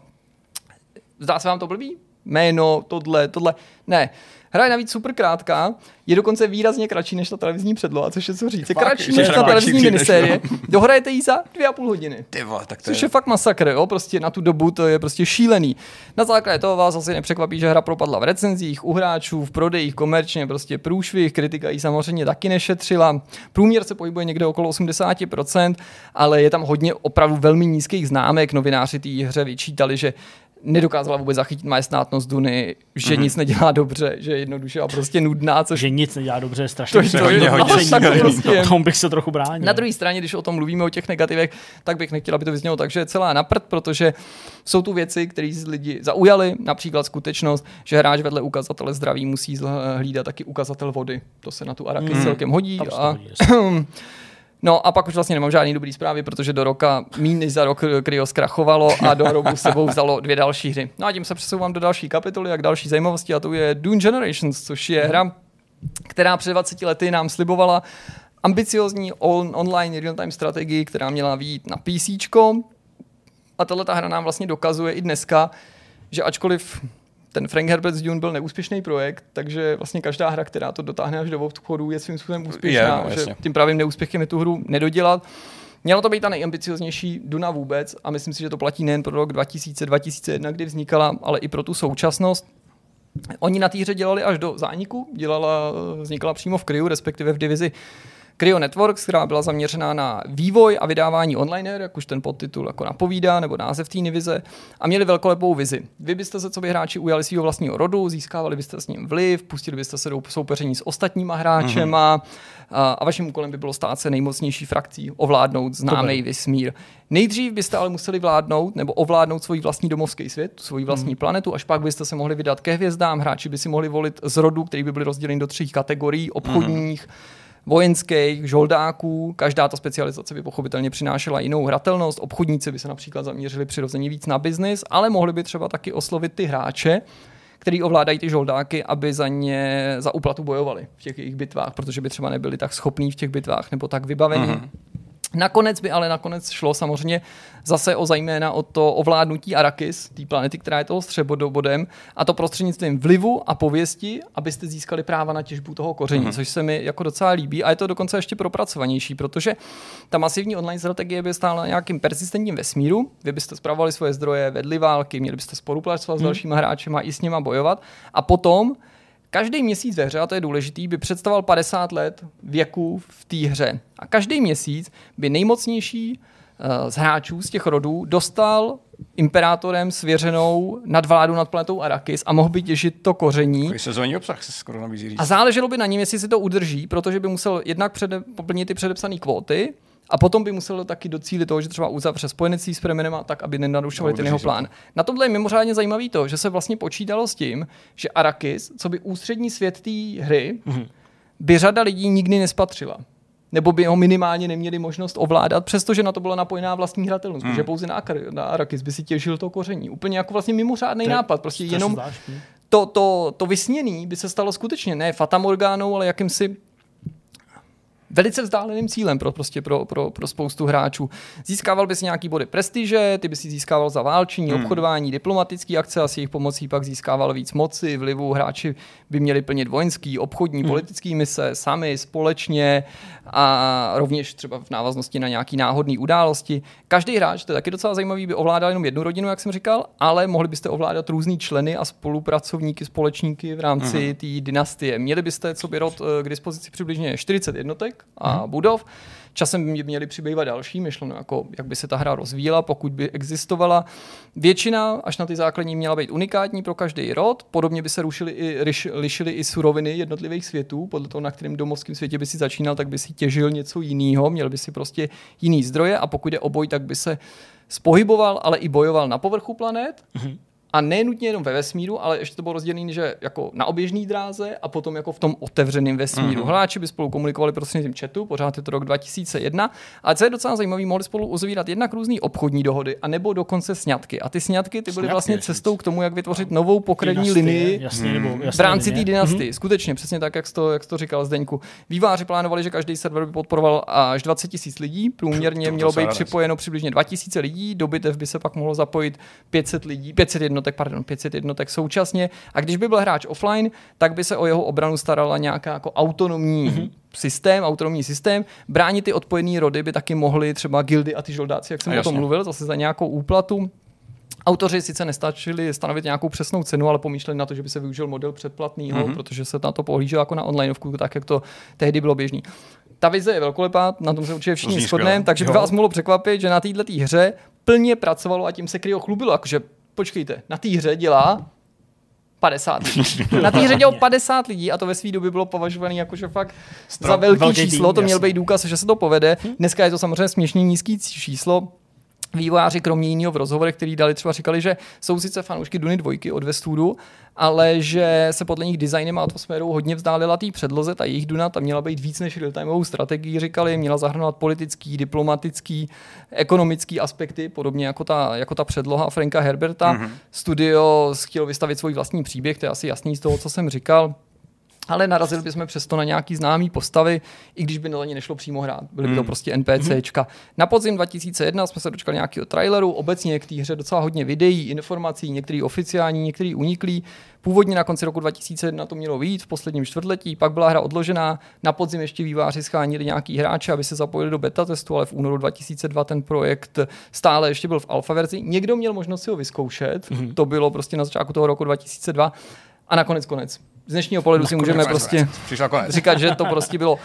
Zdá se vám to blbý? Jméno, tohle, tohle. Ne. Hra je navíc super krátká, je dokonce výrazně kratší než ta televizní předloha, což je co říct. Je kratší než ta televizní minisérie. Dohrajete ji za dvě a půl hodiny. Tyvo, tak to což je... je fakt masakr, jo? prostě na tu dobu to je prostě šílený. Na základě toho vás asi nepřekvapí, že hra propadla v recenzích, u hráčů, v prodejích, komerčně, prostě průšvih, kritika ji samozřejmě taky nešetřila. Průměr se pohybuje někde okolo 80%, ale je tam hodně opravdu velmi nízkých známek. Novináři té hře vyčítali, že nedokázala vůbec zachytit majestátnost Duny, že mm-hmm. nic nedělá dobře, že je jednoduše a prostě nudná. Což... Že nic nedělá dobře je strašně to, to, hodně, hodně, hodně, prostě... Tomu bych se trochu bránil. Na druhé straně, když o tom mluvíme, o těch negativech, tak bych nechtěl, aby to vyznělo tak, že je celá naprt, protože jsou tu věci, které lidi zaujaly, například skutečnost, že hráč vedle ukazatele zdraví musí hlídat taky ukazatel vody. To se na tu Araky mm. celkem hodí. a... No a pak už vlastně nemám žádný dobrý zprávy, protože do roka, méně než za rok Cryo zkrachovalo a do hrobu sebou vzalo dvě další hry. No a tím se přesouvám do další kapitoly a k další zajímavosti a to je Dune Generations, což je hra, která před 20 lety nám slibovala ambiciozní on, online real-time strategii, která měla výjít na PC. A tahle ta hra nám vlastně dokazuje i dneska, že ačkoliv ten Frank Herbert's Dune byl neúspěšný projekt, takže vlastně každá hra, která to dotáhne až do obchodu, je svým způsobem úspěšná. Je, no, že tím právým neúspěchem je tu hru nedodělat. Měla to být ta nejambicioznější Duna vůbec a myslím si, že to platí nejen pro rok 2000-2001, kdy vznikala, ale i pro tu současnost. Oni na týře dělali až do zániku, dělala, vznikala přímo v Kryu, respektive v divizi Cryo Networks, která byla zaměřená na vývoj a vydávání online her, jak už ten podtitul jako napovídá, nebo název té vize, a měli velkolepou vizi. Vy byste se, co by hráči ujali svého vlastního rodu, získávali byste s ním vliv, pustili byste se do soupeření s ostatníma hráčema mm-hmm. a, a vaším úkolem by bylo stát se nejmocnější frakcí, ovládnout známý vesmír. Nejdřív byste ale museli vládnout nebo ovládnout svůj vlastní domovský svět, svou vlastní mm. planetu, až pak byste se mohli vydat ke hvězdám. Hráči by si mohli volit z rodu, který by byly rozděleny do tří kategorií obchodních, mm vojenských, žoldáků. Každá ta specializace by pochopitelně přinášela jinou hratelnost. Obchodníci by se například zaměřili přirozeně víc na biznis, ale mohli by třeba taky oslovit ty hráče, který ovládají ty žoldáky, aby za ně za úplatu bojovali v těch jejich bitvách, protože by třeba nebyli tak schopní v těch bitvách nebo tak vybavení. Mm-hmm. Nakonec by ale nakonec šlo samozřejmě zase o zejména o to ovládnutí Arakis, té planety, která je toho střebodobodem, a to prostřednictvím vlivu a pověsti, abyste získali práva na těžbu toho koření, mm-hmm. což se mi jako docela líbí a je to dokonce ještě propracovanější, protože ta masivní online strategie by stála na nějakým persistentním vesmíru, vy byste spravovali svoje zdroje, vedli války, měli byste spolupracovat mm-hmm. s mhm. dalšíma hráči a i s nima bojovat a potom Každý měsíc ve hře, a to je důležitý, by představoval 50 let věku v té hře. A každý měsíc by nejmocnější uh, z hráčů z těch rodů dostal imperátorem svěřenou nadvládu nad planetou Arakis a mohl by těžit to koření. Sezónní obsah se skoro nabízí A záleželo by na něm, jestli si to udrží, protože by musel jednak přede, poplnit ty předepsané kvóty, a potom by musel taky docílit toho, že třeba uzavře spojenectví s Preminem a tak, aby nenarušovali ten jeho plán. Na tomhle je mimořádně zajímavý to, že se vlastně počítalo s tím, že Arakis, co by ústřední svět té hry, mm-hmm. by řada lidí nikdy nespatřila nebo by ho minimálně neměli možnost ovládat, přestože na to byla napojená vlastní hratelnost, hmm. že pouze na, Akar, na Arakis by si těžil to koření. Úplně jako vlastně mimořádný to, nápad, prostě jenom to, to, to vysněný by se stalo skutečně ne fatamorgánou, ale jakýmsi velice vzdáleným cílem pro, prostě pro, pro, pro spoustu hráčů. Získával bys nějaký body prestiže, ty bys si získával za válčení, hmm. obchodování, diplomatický akce a s jejich pomocí pak získával víc moci, vlivu. Hráči by měli plnit vojenský, obchodní, hmm. politický mise sami, společně a rovněž třeba v návaznosti na nějaký náhodné události. Každý hráč, to je taky docela zajímavý, by ovládal jenom jednu rodinu, jak jsem říkal, ale mohli byste ovládat různý členy a spolupracovníky, společníky v rámci hmm. té dynastie. Měli byste, co by rod eh, k dispozici přibližně 40 jednotek, a hmm. budov. Časem by měly přibývat další, myšleno jako, jak by se ta hra rozvíjela, pokud by existovala. Většina, až na ty základní, měla být unikátní pro každý rod. Podobně by se rušily i, riš, lišily i suroviny jednotlivých světů. Podle toho, na kterém domovském světě by si začínal, tak by si těžil něco jiného, měl by si prostě jiný zdroje a pokud je oboj, tak by se spohyboval, ale i bojoval na povrchu planet. Mm-hmm a ne nutně jenom ve vesmíru, ale ještě to bylo rozdělené, že jako na oběžné dráze a potom jako v tom otevřeném vesmíru. Mm-hmm. Hráči by spolu komunikovali prostřednictvím chatu, pořád je to rok 2001. A co je docela zajímavé, mohli spolu uzavírat jednak různé obchodní dohody, a nebo dokonce sňatky. A ty sňatky ty byly sňatky, vlastně cestou k tomu, jak vytvořit novou pokrední linii jasný, nebo, jasný v rámci té dynastie. Mm-hmm. Skutečně, přesně tak, jak jsi to, jak jsi to říkal Zdeňku. Výváři plánovali, že každý server by podporoval až 20 tisíc lidí, průměrně mělo být připojeno přibližně 2000 lidí, do bitev by se pak mohlo zapojit 500 lidí, 500 jednotek, pardon, 500 jednotek současně. A když by byl hráč offline, tak by se o jeho obranu starala nějaká jako autonomní mm-hmm systém, autonomní systém. Bránit ty odpojené rody by taky mohly třeba gildy a ty žoldáci, jak jsem o tom mluvil, zase za nějakou úplatu. Autoři sice nestačili stanovit nějakou přesnou cenu, ale pomýšleli na to, že by se využil model předplatného, mm-hmm. protože se na to pohlíželo jako na onlineovku, tak jak to tehdy bylo běžný. Ta vize je velkolepá, na tom se určitě všichni shodneme, takže by vás mohlo překvapit, že na této hře plně pracovalo a tím se Kryo chlubilo, jakože počkejte, na té hře dělá 50 lidí. Na té hře dělalo 50 lidí a to ve své době bylo považované jako, že fakt Stro, za velký, velký číslo, tým, to měl být důkaz, že se to povede. Hm? Dneska je to samozřejmě směšně nízký číslo, Vývojáři kromě jiného v rozhovorech, který dali, třeba říkali, že jsou sice fanoušky Duny dvojky od Westwoodu, ale že se podle nich designem a atmosférou hodně vzdálila té předloze. Ta jejich Duna tam měla být víc než real-timeovou strategii, říkali, měla zahrnovat politický, diplomatický, ekonomický aspekty, podobně jako ta, jako ta předloha Franka Herberta. Mm-hmm. Studio chtělo vystavit svůj vlastní příběh, to je asi jasný z toho, co jsem říkal ale narazili bychom přesto na nějaký známý postavy, i když by na ně nešlo přímo hrát. Byly by to prostě NPCčka. Na podzim 2001 jsme se dočkali nějakého traileru, obecně k té hře docela hodně videí, informací, některý oficiální, některý uniklý. Původně na konci roku 2001 to mělo vyjít v posledním čtvrtletí, pak byla hra odložená, na podzim ještě výváři schánili nějaký hráče, aby se zapojili do beta testu, ale v únoru 2002 ten projekt stále ještě byl v alfa verzi. Někdo měl možnost si ho vyzkoušet, mm-hmm. to bylo prostě na začátku toho roku 2002 a nakonec konec. Z dnešního pohledu si můžeme prostě říkat, že to prostě bylo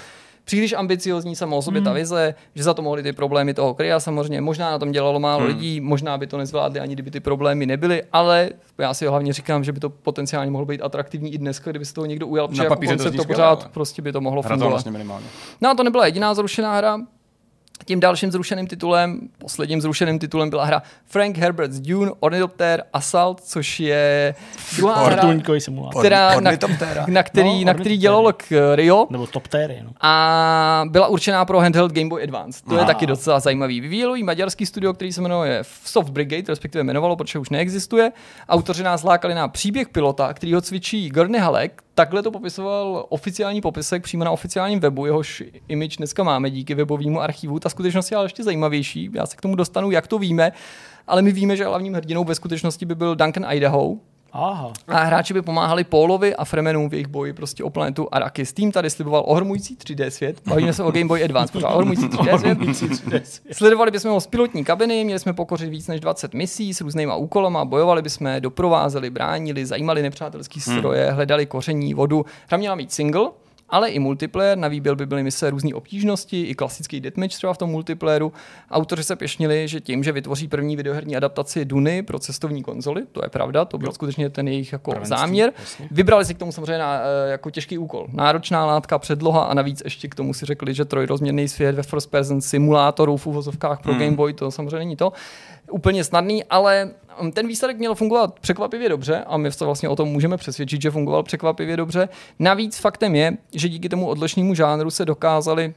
příliš ambiciozní samo o sobě hmm. ta vize, že za to mohly ty problémy toho Krya samozřejmě. Možná na tom dělalo málo hmm. lidí, možná by to nezvládli ani kdyby ty problémy nebyly, ale já si hlavně říkám, že by to potenciálně mohlo být atraktivní i dnes, kdyby se toho někdo ujal, protože jako koncept to, to pořád prostě by to mohlo fungovat. Vlastně no a to nebyla jediná zrušená hra, tím dalším zrušeným titulem, posledním zrušeným titulem byla hra Frank Herbert's Dune Ornithopter Assault, což je druhá hra, která, na, na, který, no, na který dělal k Rio. Nebo Toptery. No. A byla určená pro handheld Game Boy Advance. To Aha. je taky docela zajímavý. Vyvíjelo maďarský studio, který se jmenuje Soft Brigade, respektive jmenovalo, protože už neexistuje. Autoři nás lákali na příběh pilota, který ho cvičí Gurney Halleck, Takhle to popisoval oficiální popisek přímo na oficiálním webu, jehož image dneska máme díky webovému archivu. Ta skutečnost je ale ještě zajímavější, já se k tomu dostanu, jak to víme, ale my víme, že hlavním hrdinou ve skutečnosti by byl Duncan Idaho, Aha. A hráči by pomáhali Pólovi a Fremenům v jejich boji prostě o planetu Arrakis. Tým tady sliboval ohromující 3D svět. Bavíme se o Game Boy Advance. ohromující 3D svět. Sledovali bychom ho z pilotní kabiny, měli jsme pokořit víc než 20 misí s různýma úkolama, bojovali bychom, doprovázeli, bránili, zajímali nepřátelský stroje, hmm. hledali koření, vodu. Hra měla mít single, ale i multiplayer. Na výběr by byly mise různé obtížnosti, i klasický deathmatch třeba v tom multiplayeru. Autoři se pěšnili, že tím, že vytvoří první videoherní adaptaci Duny pro cestovní konzoly, to je pravda, to byl jo. skutečně ten jejich jako záměr. Jasně. Vybrali si k tomu samozřejmě na, eh, jako těžký úkol. Náročná látka, předloha a navíc ještě k tomu si řekli, že trojrozměrný svět ve first person simulátoru v uvozovkách pro hmm. Game Boy, to samozřejmě není to úplně snadný, ale um, ten výsledek měl fungovat překvapivě dobře a my se vlastně o tom můžeme přesvědčit, že fungoval překvapivě dobře. Navíc faktem je, že díky tomu odlišnému žánru se dokázali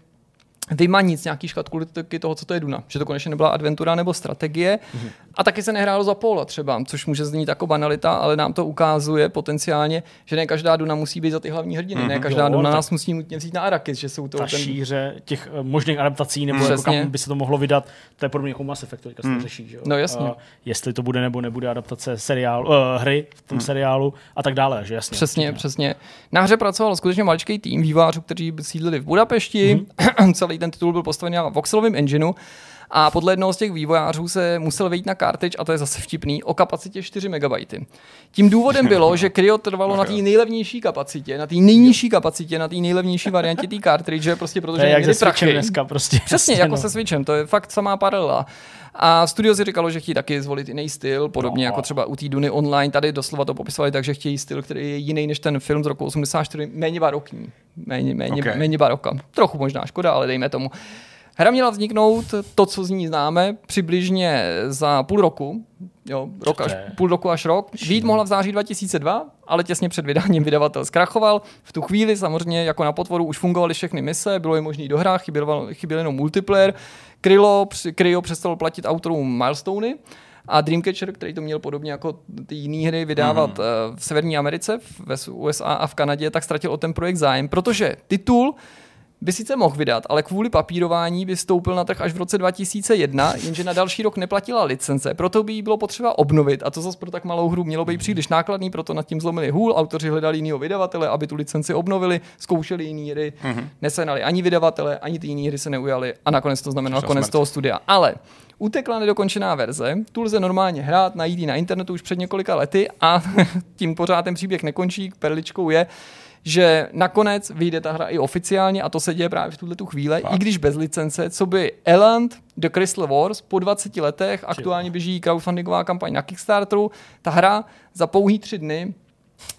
vymanit z nějaký škatulky toho, co to je Duna. Že to konečně nebyla adventura nebo strategie. Mm-hmm. A taky se nehrálo za pola třeba, což může znít jako banalita, ale nám to ukazuje potenciálně, že ne každá Duna musí být za ty hlavní hrdiny, mm-hmm. ne každá jo, Duna nás musí nutně vzít na Arakis, že jsou to ta ten... šíře těch uh, možných adaptací nebo jako kam by se to mohlo vydat, to je podobně jako Mass Effect, teďka mm. řeší, že jo? No jasně. Uh, jestli to bude nebo nebude adaptace seriálu, uh, hry v tom mm. seriálu a tak dále, že jasně. Přesně, určitě. přesně. Na hře pracoval skutečně maličký tým vývářů, kteří sídlili v Budapešti, mm. celý ten titul byl postavený na voxelovém engineu a podle jednoho z těch vývojářů se musel vejít na cartridge, a to je zase vtipný, o kapacitě 4 MB. Tím důvodem bylo, že Cryo trvalo na té nejlevnější kapacitě, na té nejnižší kapacitě, na té nejlevnější variantě té cartridge, prostě protože to je jak prachy. dneska prostě. Přesně, jako no. se Switchem, to je fakt samá paralela. A studio si říkalo, že chtějí taky zvolit jiný styl, podobně no. jako třeba u té Duny Online. Tady doslova to popisovali tak, že chtějí styl, který je jiný než ten film z roku 84, méně barokní. Méně, méně, okay. méně baroka. Trochu možná škoda, ale dejme tomu. Hra měla vzniknout, to, co z ní známe, přibližně za půl roku, jo, rok až, půl roku až rok. Vít mohla v září 2002, ale těsně před vydáním vydavatel zkrachoval. V tu chvíli samozřejmě jako na potvoru už fungovaly všechny mise, bylo je možné dohrát, chyběl, chyběl jenom multiplayer. Krylo, Kryo přestalo platit autorům milestony a Dreamcatcher, který to měl podobně jako ty jiné hry vydávat mm-hmm. v Severní Americe, v USA a v Kanadě, tak ztratil o ten projekt zájem, protože titul by sice mohl vydat, ale kvůli papírování by vstoupil na trh až v roce 2001, jenže na další rok neplatila licence, proto by jí bylo potřeba obnovit a to zase pro tak malou hru mělo být příliš nákladný, proto nad tím zlomili hůl, autoři hledali jiného vydavatele, aby tu licenci obnovili, zkoušeli jiné hry, mm-hmm. nesenali ani vydavatele, ani ty jiné hry se neujali a nakonec to znamenalo konec smrt. toho studia. Ale utekla nedokončená verze, tu lze normálně hrát, najít ji na internetu už před několika lety a tím pořád ten příběh nekončí, perličkou je, že nakonec vyjde ta hra i oficiálně a to se děje právě v tuhle tu chvíli, Fakt. i když bez licence, co by Eland The Crystal Wars po 20 letech, aktuálně běží crowdfundingová kampaň na Kickstarteru, ta hra za pouhý tři dny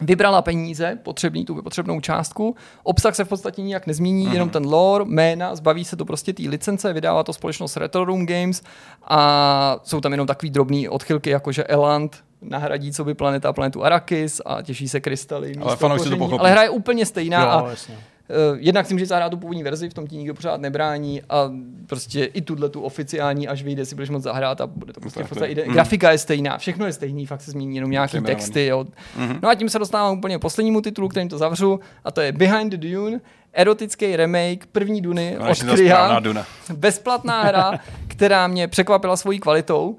vybrala peníze, potřebný, tu potřebnou částku. Obsah se v podstatě nijak nezmění, mm-hmm. jenom ten lore, jména, zbaví se to prostě té licence, vydává to společnost Retro Room Games a jsou tam jenom takový drobný odchylky, jako že Eland nahradí co by planeta planetu Arrakis a těší se krystaly. Ale fanoušci to pochopí. Ale hra je úplně stejná jo, a jasně Uh, jednak si můžeš zahrát tu původní verzi, v tom ti nikdo pořád nebrání a prostě i tuhle tu oficiální, až vyjde, si budeš moc zahrát a bude to prostě v podstatě, mm. grafika je stejná, všechno je stejný, fakt se změní jenom nějaký Přejmenovaný. texty. Jo. Mm-hmm. No a tím se dostávám úplně k poslednímu titulu, kterým to zavřu a to je Behind the Dune, erotický remake první Duny No, od. Duna. Bezplatná hra, která mě překvapila svojí kvalitou.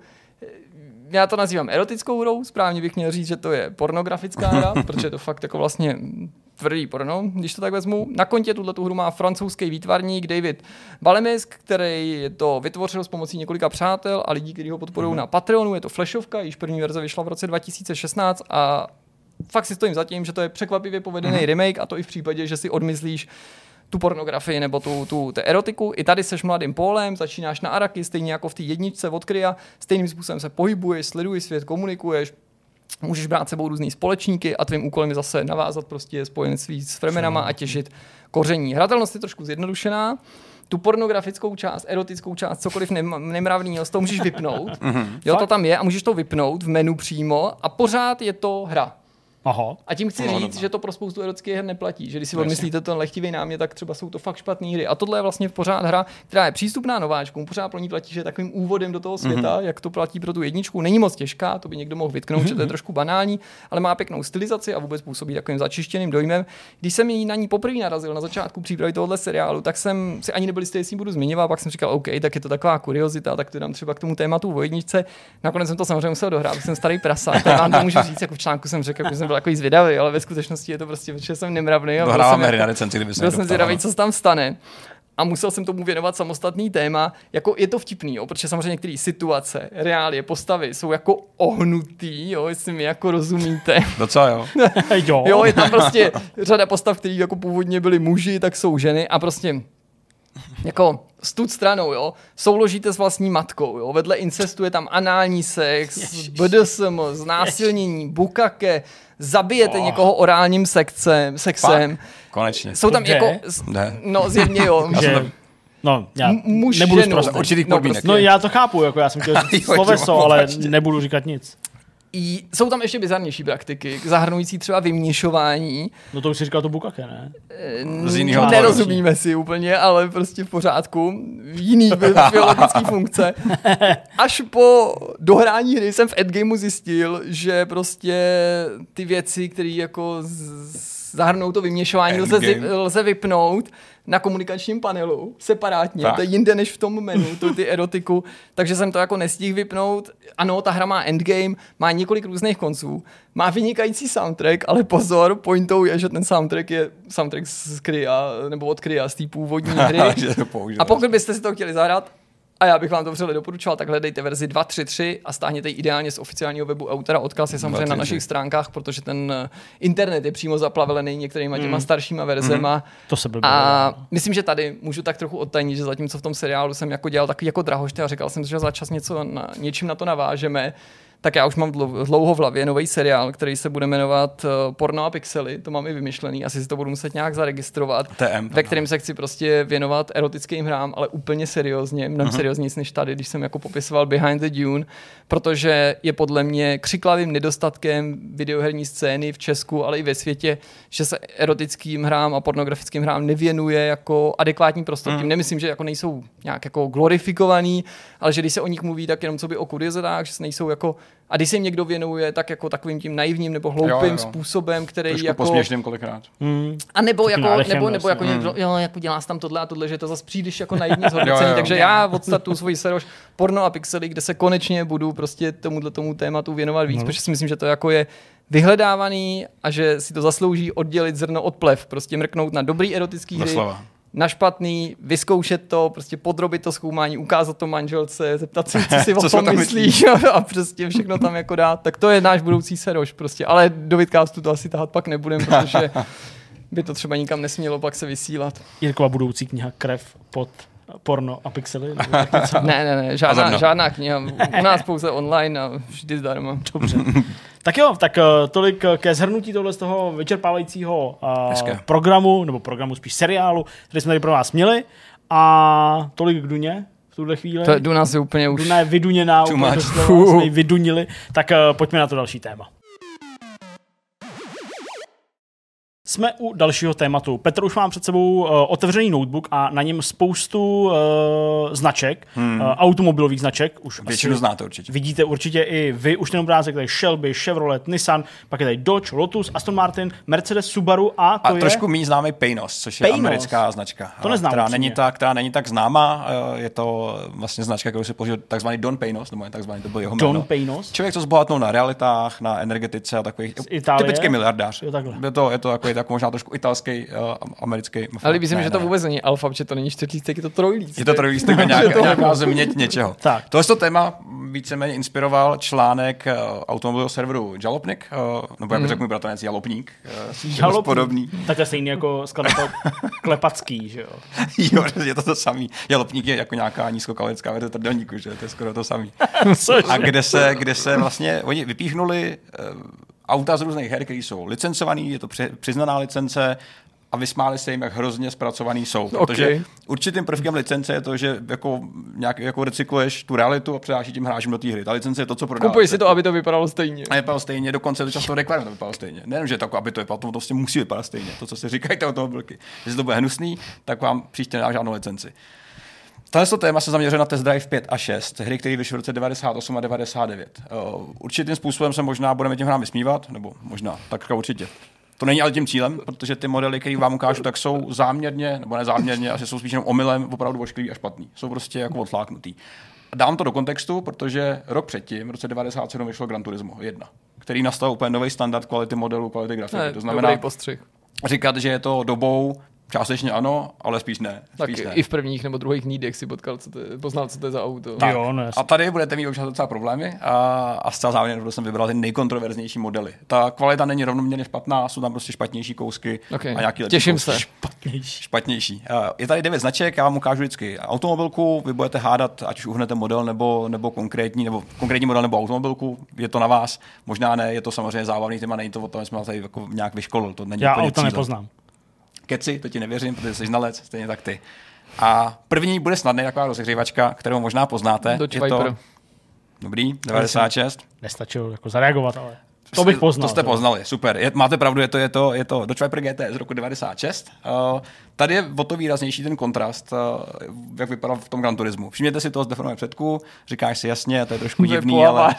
Já to nazývám erotickou hrou, správně bych měl říct, že to je pornografická hra, protože je to fakt jako vlastně tvrdý porno, když to tak vezmu. Na kontě tuhle hru má francouzský výtvarník David Balemisk, který to vytvořil s pomocí několika přátel a lidí, kteří ho podporují na Patreonu. Je to flashovka, již první verze vyšla v roce 2016 a fakt si stojím za tím, že to je překvapivě povedený remake a to i v případě, že si odmyslíš tu pornografii nebo tu, tu, tu erotiku. I tady seš mladým pólem, začínáš na Araky, stejně jako v té jedničce od Krya, stejným způsobem se pohybuješ, sleduješ svět, komunikuješ, můžeš brát sebou různý společníky a tvým úkolem je zase navázat prostě spojenství s fremenama a těžit koření. Hratelnost je trošku zjednodušená, tu pornografickou část, erotickou část, cokoliv nem- nemravného, z toho můžeš vypnout. jo, to tam je a můžeš to vypnout v menu přímo a pořád je to hra. Aha. A tím chci No, říct, dobrá. že to pro spoustu erotických her neplatí. Že když si Jasně. odmyslíte ten lehtivý námět, tak třeba jsou to fakt špatné hry. A tohle je vlastně pořád hra, která je přístupná nováčkům. Pořád pro ní platí, že je takovým úvodem do toho světa, mm-hmm. jak to platí pro tu jedničku. Není moc těžká, to by někdo mohl vytknout, mm-hmm. že to je trošku banální, ale má pěknou stylizaci a vůbec působí takovým začištěným dojmem. Když jsem jí na ní poprvé narazil na začátku přípravy tohohle seriálu, tak jsem si ani nebyl jistý, jestli ji budu zmiňovat, pak jsem říkal, OK, tak je to taková kuriozita, tak to dám třeba k tomu tématu o jedničce. Nakonec jsem to samozřejmě musel dohrát, jsem starý prasa, tak vám to můžu říct, jako v článku jsem řekl, že jsem byl takový zvědavý, ale ve skutečnosti je to prostě, protože jsem nemravný. a jsem jako- hry na recenzi, kdyby se byl jsem zvědavý, ano. co se tam stane. A musel jsem tomu věnovat samostatný téma. Jako je to vtipný, jo, protože samozřejmě některé situace, reálie, postavy jsou jako ohnutý, jo, jestli mi jako rozumíte. Docela jo. jo. Jo, je tam prostě řada postav, které jako původně byly muži, tak jsou ženy a prostě jako stud stranou, jo, souložíte s vlastní matkou, jo, vedle incestu je tam anální sex, BDSM, znásilnění, bukake, zabijete Oh. někoho orálním sexem, sexem. Konečně. Jsou tam jde? jako, Jde. no zjevně jo, že, no, já M- muž, nebudu ženu. určitých No, podmínek. prostě. No já to chápu, jako já jsem chtěl sloveso, ale nebudu říkat nic. I jsou tam ještě bizarnější praktiky, zahrnující třeba vyměšování. No to už si říkal to bukake, ne? Z jinýho Mm, pohledu. Nerozumíme si úplně, ale prostě v pořádku. Jiný bi- biologický funkce. Až po dohrání hry jsem v Endgameu zjistil, že prostě ty věci, které jako z- zahrnou to vyměšování, lze, Endgame. lze vypnout na komunikačním panelu separátně. Tak. To je jinde než v tom menu, to ty erotiku. Takže jsem to jako nestihl vypnout. Ano, ta hra má endgame, má několik různých konců, má vynikající soundtrack, ale pozor, pointou je, že ten soundtrack je soundtrack z Krya, nebo od Krya, z té původní hry. A pokud byste si to chtěli zahrát, a já bych vám to vřele doporučoval, tak hledejte verzi 2.3.3 a stáhněte ji ideálně z oficiálního webu autora. Odkaz je samozřejmě na 2.3.3. našich stránkách, protože ten eh, internet je přímo zaplavený některýma těma staršíma verzema. To se blbě A myslím, že tady můžu tak trochu odtajnit, že zatímco v tom seriálu jsem jako dělal takový jako drahošty a říkal jsem že za čas něco na, něčím na to navážeme, tak já už mám dlou- dlouho v hlavě nový seriál, který se bude jmenovat eh, Porno a pixely, to mám i vymyšlený, asi si to budu muset nějak zaregistrovat, TM. ve kterém se chci prostě věnovat erotickým hrám, ale úplně seriózně, mnohem uh-huh. serióznějc než tady, když jsem jako popisoval Behind the Dune, protože je podle mě křiklavým nedostatkem videoherní scény v Česku, ale i ve světě, že se erotickým hrám a pornografickým hrám nevěnuje jako adekvátní prostor. Tím nemyslím, že jako nejsou nějak jako glorifikovaný, ale že když se o nich mluví, tak jenom co by o kuriozitách, že se nejsou jako a když se jim někdo věnuje, tak jako takovým tím naivním nebo hloupým Jo, jo, způsobem, který Trošku jako posměšným kolikrát. Hmm. a nebo, Taky jako, nebo, nebo jako vlastně. někdo, jo, jako děláš tam tohle a tohle, že to zase přijdeš jako naivně Jo, zhodnocení. jo. Takže já odstartuju svoji seroš porno a pixely, kde se konečně budu prostě tomuhle tomu tématu věnovat víc, protože si myslím, že to jako je vyhledávaný a že si to zaslouží oddělit zrno od plev. Prostě mrknout na dobrý erotický hry, Doslova. Na špatný, vyzkoušet to, prostě podrobit to zkoumání, ukázat to manželce, zeptat se, co si Co o tom myslíš a prostě všechno tam jako dát. Tak to je náš budoucí seroš prostě, ale do vidcastu to asi tahat pak nebudem, protože by to třeba nikam nesmělo pak se vysílat. Jirkova budoucí kniha Krev pod porno a pixely. Ne, ne, ne, žádná, žádná kniha. U nás pouze online a vždy zdarma. Dobře. tak jo, tak uh, tolik uh, ke zhrnutí tohle z toho vyčerpávajícího uh, programu, nebo programu spíš seriálu, který jsme tady pro vás měli. A tolik k Duně v tuhle chvíli. To nás je úplně už... Duna je vyduněná, úplně jsme ji vydunili. Tak uh, pojďme na to další téma. Jsme u dalšího tématu. Petr už mám před sebou uh, otevřený notebook a na něm spoustu uh, značek, hmm. uh, automobilových značek. Už Většinu asi znáte určitě. Vidíte určitě i vy už ten obrázek, tady Shelby, Chevrolet, Nissan, pak je tady Dodge, Lotus, Aston Martin, Mercedes, Subaru a to A je... trošku méně známý Paynos, což je Paynos? americká značka. To neznám která není, tak, která není tak známá, je to vlastně značka, kterou si použil takzvaný Don Paynos, nebo ne takzvaný, to byl jeho John jméno. Paynos. Člověk, co zbohatnul na realitách, na energetice a takových. Typický miliardář. Jo, takhle. Je to, je to takový, tak možná trošku italský, uh, americký. Ale líbí se mi, Ne, že to vůbec není alfa, že to není čtyřlístek, je to trojlístek. Je to trojlístek na Že nějaká, to- nějaká země něčeho. Tak. Tohle to téma víceméně inspiroval článek uh, automobilového serveru Jalopnik, uh, nebo jak by řekl můj bratranec, Jalopník, uh, Žalobník. podobný. Tak to je stejný jako skladatel Klepacký, že jo. jo, je to to samý. Jalopník je jako nějaká nízkokalorická verze trdelníku, že to je skoro to samý. A kde se, kde se vlastně, oni vypíchnuli uh, auta z různých her, které jsou licencovaný, je to při, přiznaná licence, a vysmáli se jim, jak hrozně zpracovaný jsou. Protože Okay. určitým prvkem licence je to, že jako, nějak, jako recykluješ tu realitu a předáš tím hráčům do té hry. Ta licence je to, co prodáváš. Kupuj si to, aby to vypadalo stejně. A vypadalo stejně, dokonce to často reklamuje, to vypadalo stejně. Nejenom, že tak, aby to vypadalo, to prostě musí vypadat stejně. To, co si říkají ty automobilky. Jestli to bude hnusný, tak vám příště nedá žádnou licenci. Tohle téma se zaměřuje na Test Drive 5 a 6, hry, které vyšly v roce 98 a 99. Uh, určitým způsobem se možná budeme těm hrám vysmívat, nebo možná, tak určitě. To není ale tím cílem, protože ty modely, které vám ukážu, tak jsou záměrně, nebo nezáměrně, asi jsou spíš jenom omylem opravdu ošklivý a špatný. Jsou prostě jako odfláknutý. Dám to do kontextu, protože rok předtím, v roce 97, vyšlo Gran Turismo 1, který nastal úplně nový standard kvality modelu, kvality grafiky. Ne, to znamená, postřih. říkat, že je to dobou, částečně ano, ale spíš ne. Tak Spíš ne. i v prvních nebo druhých nídech si potkal, co to je, poznal, co to je za auto. Tak. Jo, no jasně. A tady budete mít občas docela problémy a, a zcela závěrem jsem vybral ty nejkontroverznější modely. Ta kvalita není rovnoměrně špatná, jsou tam prostě špatnější kousky Okay. a nějaký lepší Těším kousky. se. Špatnější. Špatnější. A Je tady devět značek, já vám ukážu vždycky automobilku, vy budete hádat, ať už uhnete model nebo, nebo konkrétní, nebo konkrétní model nebo automobilku, je to na vás, možná ne, je to samozřejmě zábavný téma, není to o tom, že jsme vás tady jako nějak vyškolil, to není Já auto nepoznám. Keci, to ti nevěřím, protože jsi znalec, stejně tak ty. A první bude snadný taková rozehřívačka, kterou možná poznáte. Dodge je to, Viper. Dobrý, 96. Nestačilo jako zareagovat, ale to bych poznal. To jste poznali, super. Je, máte pravdu, je to, je to, je to Dodge Viper GT z roku 96. Uh, tady je o to výraznější ten kontrast, uh, jak vypadal v tom Gran Turismu. Všimněte si toho z deformuje předku, říkáš si jasně, to je trošku To je divný, ale...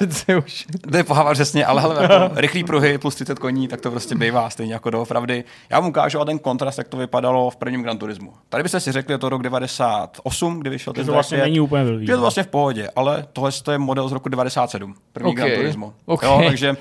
Už. To je pohava přesně, ale hele, jako rychlý pruhy plus 30 koní, tak to prostě bývá stejně jako doopravdy. Já vám ukážu ale ten kontrast, jak to vypadalo v prvním Gran Turismu. Tady byste si řekli, je to rok 98, kdy vyšel ten to vlastně není úplně blbý. Je to no. vlastně v pohodě, ale tohle je model z roku 97, první Ok, Gran Turismo. ok. Jo, takže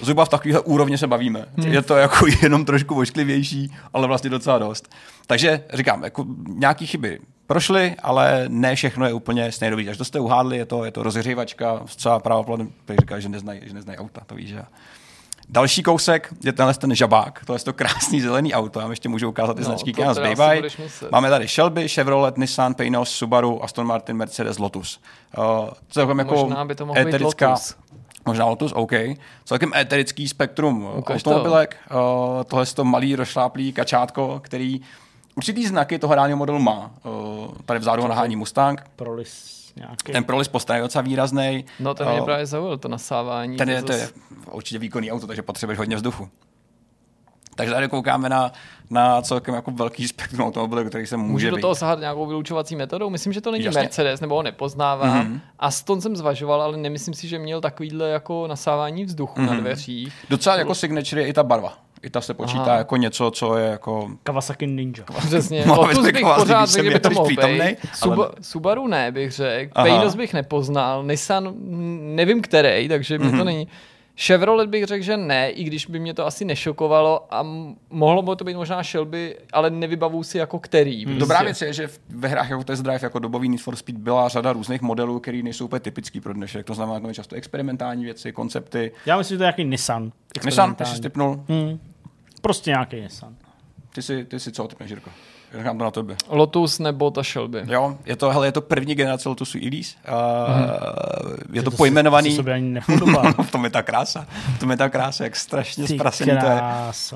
zhruba v takovéhle úrovni se bavíme. Hmm. Je to jako jenom trošku ošklivější, ale vlastně docela dost. Takže říkám, jako nějaký chyby prošly, ale ne všechno je úplně stejný. Až to jste uhádli, je to, je to rozehřívačka, zcela pravoplatně, říká, že neznají, že neznají auta, to víš, že? Další kousek je tenhle ten žabák, to je to krásný zelený auto, já vám ještě můžu ukázat ty No, značky, které nás muset. Máme tady Shelby, Chevrolet, Nissan, Paynos, Subaru, Aston Martin, Mercedes, Lotus. Uh, celkem jako Možná by to mohl být eterická, Lotus. Možná Lotus, OK. Celkem eterický spektrum Ukaž to. automobilek. Uh, tohle je to malý rozšláplý kačátko, který určitý znaky toho reálného modelu má. Uh, tady vzadu ho nahání Mustang. Prolis nějaký. Ten prolis po straně je docela výrazný. No ten mě právě zaujal, to nasávání. Ten je, to je určitě výkonný auto, takže potřebuješ hodně vzduchu. Takže tady koukáme na, na celkem jako velký spektrum automobilů, který se může, Můžu do být. toho sahat nějakou vylučovací metodou? Myslím, že to není Jasně. Mercedes, nebo ho nepoznávám. Mm-hmm. Aston jsem zvažoval, ale nemyslím si, že měl takovýhle jako nasávání vzduchu mm-hmm. na dveřích. Docela jako signature je i ta barva. I ta se počítá Aha. jako něco, co je jako... Kawasaki Ninja. Přesně. Lotus bych pořád kdyby řekl, že by to mohl přítomnej, být. ale Suba- Subaru ne, bych řekl. Paynos bych nepoznal. Nissan nevím který, takže mě to není. Chevrolet bych řekl, že ne, i když by mě to asi nešokovalo a mohlo by to být možná Shelby, ale nevybavu si jako který. Prostě. Dobrá věc je, že v- ve hrách jako Test Drive, jako dobový Need for Speed, byla řada různých modelů, které nejsou úplně typický pro dnešek. To znamená, že často experimentální věci, koncepty. Já myslím, že to je nějaký Nissan. Nissan, ty jsi typnul. Hmm. Prostě nějaký Nissan. Ty si, ty si co typneš, Jirko? Říkám to na tebe. Lotus nebo ta Shelby. Jo, je to, hele, je to první generace Lotusu Elise. Uh, Mhm. Je to se- pojmenovaný... To se ani v tom je ta krása. V tom je ta krása, jak strašně Ty zprasený to je.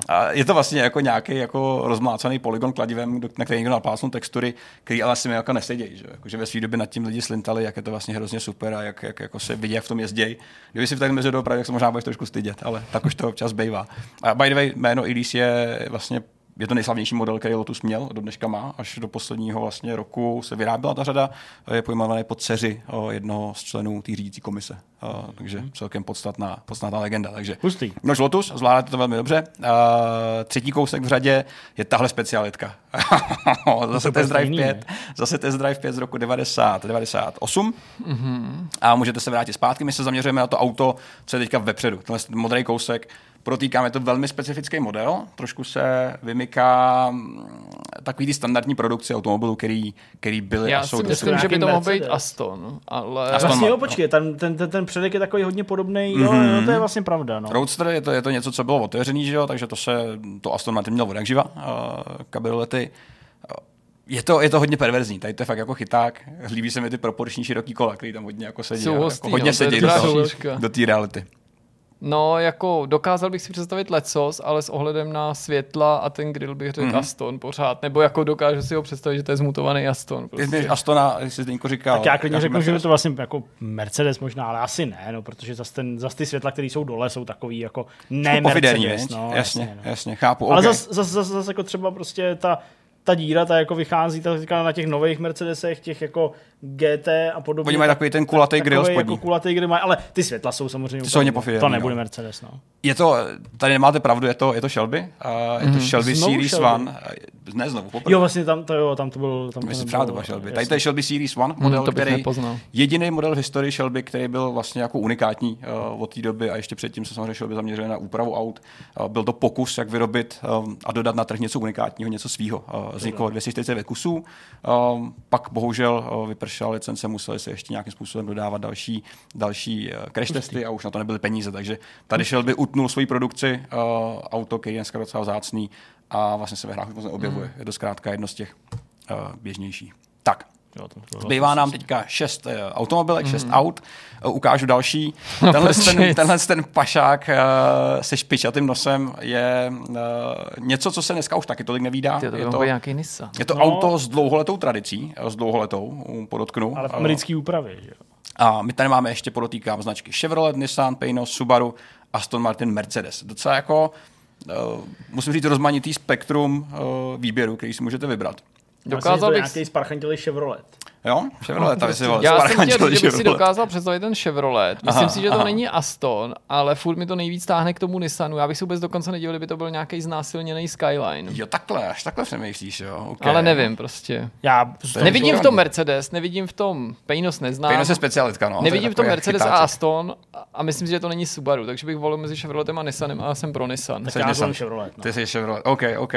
A je to vlastně jako nějaký jako rozmlácený polygon kladivem, na který někdo napásnul textury, který ale asi mi jako nesedějí. Že? Jako, že ve své době nad tím lidi slintali, jak je to vlastně hrozně super a jak, jak jako se vidí, jak v tom jezdějí. Kdyby si v tak mezi dopravy, tak se možná budeš trošku stydět, ale tak už to občas bývá. A by the way, jméno Elise je vlastně je to nejslavnější model, který Lotus měl, do dneška má, až do posledního vlastně roku se vyráběla ta řada, je pojmenovaný pod dceři o, jednoho z členů té řídící komise. A, takže celkem podstatná, podstatná legenda. Takže Hustý. Nož Lotus, zvládáte to velmi dobře. Uh, třetí kousek v řadě je tahle specialitka. zase Test Drive stejný, 5, zase Test Drive 5 z roku 90, 98. Mm-hmm. A můžete se vrátit zpátky. My se zaměřujeme na to auto, co je teďka vepředu. Tenhle modrý kousek. Protýkám, je to velmi specifický model. Trošku se vymyká mm, takový ty standardní produkci automobilů, který, který byly Já a jsou si dosud. myslím, že by to mohl být. Aston, ale... Aston Vlastně jo, počkej, ten, ten, ten, ten předek je takový hodně podobný, jo, Mhm. jo, to je vlastně pravda, no. Roadster je to, je to něco, co bylo otevřený, že jo? takže to se, to Aston Martin měl od jak živa, uh, kabriolety. Uh, je to, je to hodně perverzní, tady to je fakt jako chyták. Líbí se mi ty proporční široký kola, který tam hodně jako sedí. Jsou jako hodně no, sedí do té reality. No, jako dokázal bych si představit lecos, ale s ohledem na světla a ten grill bych řekl Mhm. mm-hmm. Aston pořád. Nebo jako dokážu si ho představit, že to je zmutovaný Aston. Ty jsi Prostě. Astona, jestli Zdeňko říkal. Tak já klidně jako řeknu, že je Mercedes. to vlastně jako Mercedes možná, ale asi ne, no, protože zas, ten, zas ty světla, které jsou dole, jsou takový jako ne Mercedes, no, jasně, jasně, no. jasně, chápu. Ale okay. zase zas, zas, zas, jako třeba prostě ta, ta díra, ta jako vychází ta na těch nových Mercedesech, těch jako GT a podobně. Oni mají tak- takový ten kulatý grill takovej spodní. Jako kulatý grill mají, ale ty světla jsou samozřejmě Ty jsou pofiderní, To nebude no. Mercedes, no. Je to, tady nemáte pravdu, je to, je to Shelby. Uh, je to Shelby Znovu Series Shelby. One. Uh, Ne znovu, poprvé. Jo, vlastně tam to, jo, tam to byl... Tam to Myslím, třeba to byla Shelby. Tady jasně. to je Shelby Series One, model, to bych který nepoznal. jediný model v historii Shelby, který byl vlastně jako unikátní uh, od té doby a ještě předtím se samozřejmě Shelby zaměřili na úpravu aut. Uh, byl to pokus, jak vyrobit um, a dodat na trh něco unikátního, něco svýho. Uh, vzniklo 249 kusů, um, pak bohužel uh, vypršela licence, museli se ještě nějakým způsobem dodávat další, další uh, crash testy a už na to nebyly peníze, takže tady Shelby utnul svoji produkci, uh, auto, který je dneska docela vzácný a vlastně se ve hrách už moc neobjevuje. Je to zkrátka jedno z těch uh, běžnějších. Tak, Jo, to- to- Zbývá nám teďka šest uh, automobilek, šest aut. Uh, ukážu další. Tenhle, ten, tenhle ten pašák uh, se špičatým nosem je uh, něco, co se dneska už taky tolik nevídá. Ty, to je to, nějaký Nissan. je to No. auto s dlouholetou tradicí, eh, s dlouholetou, podotknu. Ale v americké úpravě, že jo. a my tady máme ještě, podotýkám, značky Chevrolet, Nissan, Peugeot, Subaru, Aston Martin, Mercedes. Docela jako, uh, musím říct, rozmanitý spektrum uh, výběru, který si můžete vybrat. Dokázal bych... nějaký sparchantilý Chevrolet. Jo? Chevrolet, tady si volil. Já jsem chtěl, že bych si dokázal představit ten Chevrolet. Myslím Aha, si, že to aha. není Aston, ale furt mi to nejvíc táhne k tomu Nissanu. Já bych si vůbec dokonce nedivil, kdyby to byl nějaký znásilněný Skyline. Jo, takhle, až takhle přemýšlíš, jo. Okay. Ale nevím prostě. Já je Nevidím v to- tom Mercedes, nevidím v tom Pejnos neznám. Pejno se specialitka, no. to je Nevidím v tom Mercedes a chytáček. Aston a- a myslím si, že to není Subaru, takže bych volil mezi Chevroletem a Nissanem a jsem pro Nissan. Tak Jsi já jsem Chevrolet. No. Ty jsi Chevrolet, OK, OK.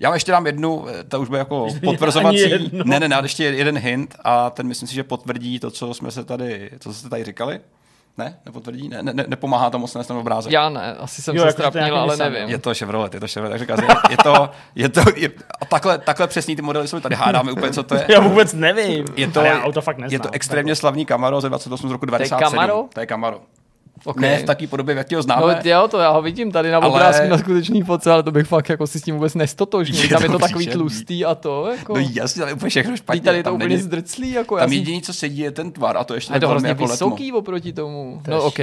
Já vám ještě dám jednu, eh, ta už bude jako potvrzovací. Ne, ne, ne, ještě jeden hint a ten myslím si, že potvrdí to, co jsme se tady, co jste tady říkali. Ne, nepotvrdí, ne, ne, ne nepomáhá tam moc ten obrázek. Já ne, asi jsem Jo, se jako to je strapnil, nějaký ale nevím. Je to Chevrolet, je to Chevrolet, tak říká, je to, je to, je, a takhle, takhle přesný ty modely jsou, tady hádáme úplně, co to je. Já vůbec nevím. Je to, Ale já auto fakt neznám. je to extrémně slavný Camaro ze 28 z roku je 97. Camaro? To je Camaro. Okay. Ne v takové podobě, jak ho No známe. jo, to já ho vidím tady na Ale- obrázku na skutečný fotce, ale to bych fakt jako si s tím vůbec nestotožnil. Je Tam je to takový příšerný. tlustý a to, jako... No jasně, tam je úplně všechno špatně. Tady je to tam úplně není- zdrclý, jako Tam jsem... jediný, co sedí, je ten tvar a to ještě A je to hrozně jako letmo. vysoký oproti tomu. No OK.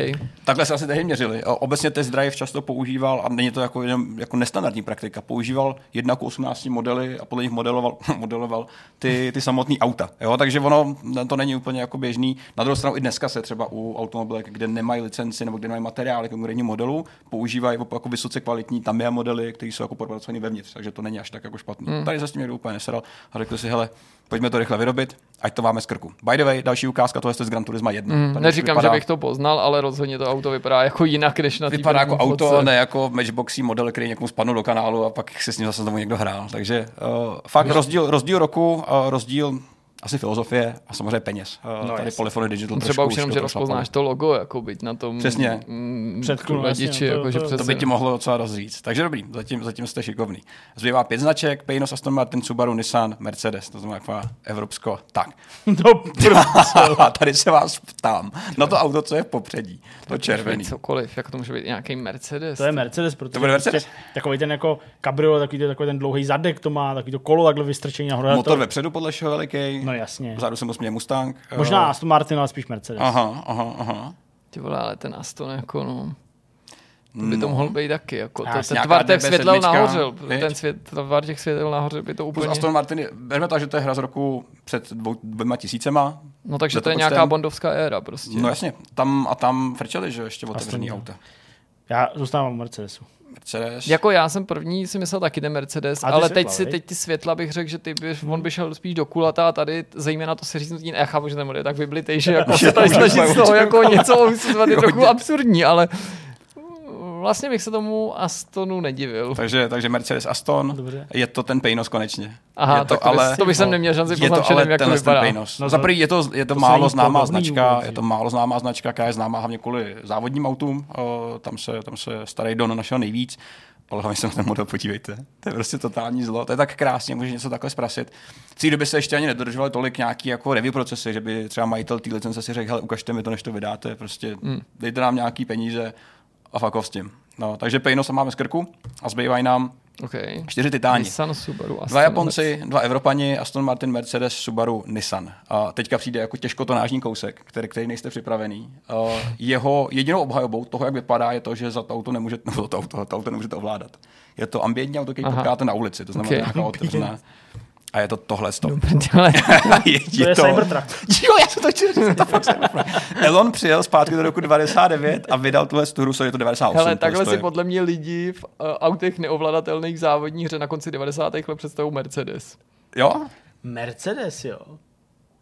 Takhle se asi tehdy měřili. Obecně test drive často používal, a není to jako, jenom, jako nestandardní praktika, používal 1 k 18 modely a podle nich modeloval, modeloval ty, ty samotné auta. Jo? Takže ono to není úplně jako běžný. Na druhou stranu i dneska se třeba u automobilek, kde nemají licenci nebo kde nemají materiály konkrétní modelu, používají jako vysoce kvalitní Tamiya modely, které jsou jako propracované vevnitř, takže to není až tak jako špatný. Hmm. Tady se s tím někdo úplně nesedal a řekl si, hele, pojďme to rychle vyrobit, ať to máme z krku. By the way, další ukázka, tohle je z Gran Turismo 1. Mm, Tady neříkám, vypadá- že bych to poznal, ale rozhodně to auto vypadá jako jinak, než na Vypadá jako auto, fotce. ne jako matchboxí model, který někomu spadnul do kanálu a pak se s ním zase znovu někdo hrál. Takže uh, fakt rozdíl, rozdíl roku, uh, rozdíl asi filozofie a samozřejmě peněz. No, tady jasně. Polyphony Digital Třeba trošku už jenom, že rozpoznáš to logo, jako byť na tom Přesně. mm, Předku, no, to- jako, že přesně. To by ti mohlo docela dost říct. Takže dobrý, zatím, zatím jste šikovný. Zbývá pět značek, Pejnos, Aston Martin, Subaru, Nissan, Mercedes, to znamená taková evropsko. Tak. No, a tady se vás ptám na to auto, co je v popředí. To červený. Cokoliv, jak to může být nějaký Mercedes. to je Mercedes, protože To bude Mercedes? Prostě takový ten jako kabrio, takový, ten- takový ten dlouhý zadek to má, takový to kolo takhle vystrčený nahoru. Motor to, vepředu podle všeho veliký. No jasně. Vzadu se mu směje Mustang. Možná Eh, Aston Martin, ale spíš Mercedes. Aha, aha, aha. Ty vole, ale ten Aston jako no... To by to mohl být taky, jako to, ten tvar těch DB7, světel nahoře, viď? ten svět, tvar těch světel nahoře by to Plus úplně... Aston Martin, berme to, že to je hra z roku před dvou, dvěma tisícema. No takže Jde to je nějaká bondovská éra prostě. No jasně, tam a tam frčeli, že ještě otevřený auta. Já zůstávám u Mercedesu. Mercedes. Jako já jsem první si myslel taky ten Mercedes, ale světla, teď, si, teď ty světla bych řekl, že ty by, on by šel spíš do kulata a tady zejména to seříznutí, já chápu, že ten model je tak vyblitej, že jako se tady snažit z toho jako něco usuzovat je trochu absurdní, ale vlastně bych se tomu Astonu nedivil. Takže, takže Mercedes Aston, Dobře. je to ten Pejnos konečně. Aha, je to, tak to, ale, to bych jsem neměl šanci je poznat to předem, jak to vypadá. Pejnos. No No, Za prvý je to, je to, to málo známá značka, vůbec, je to málo známá značka, která je známá hlavně kvůli závodním autům, o, tam se, tam se starý Don našel nejvíc, ale hlavně se na ten model podívejte. To je prostě totální zlo. To je tak krásně, můžeš něco takhle zprasit. V té době se ještě ani nedodržovaly tolik nějaký jako review procesy, že by třeba majitel té licence si řekl, hele, ukažte mi to, než to vydáte, prostě Hmm. dejte nám nějaký peníze a fuck off s tím. No, takže Pejnos máme z krku a zbývají nám Okay. čtyři titáni. Nissan, Subaru, Aston, Dva Japonci, dva Evropani, Aston Martin, Mercedes, Subaru, Nissan. A teďka přijde jako těžkotonážní kousek, který, který nejste připravený. A jeho jedinou obhajobou toho, jak vypadá, je to, že za to auto nemůžete, no, to auto, to auto nemůžete ovládat. Je to ambientní auto, který potkáte na ulici, to znamená Okay. nějaká otevřená. A je to tohle stop. Ale je, To je Cybertruck. Jo, já jsem to chtěl říct, to fakt. Elon přijel zpátky do roku 99 a vydal tuhle hru, co je to 98. Hele, takhle si je- podle mě lidi v uh, autech neovladatelných závodních hře na konci 90. let představují Mercedes. Jo? Mercedes, jo.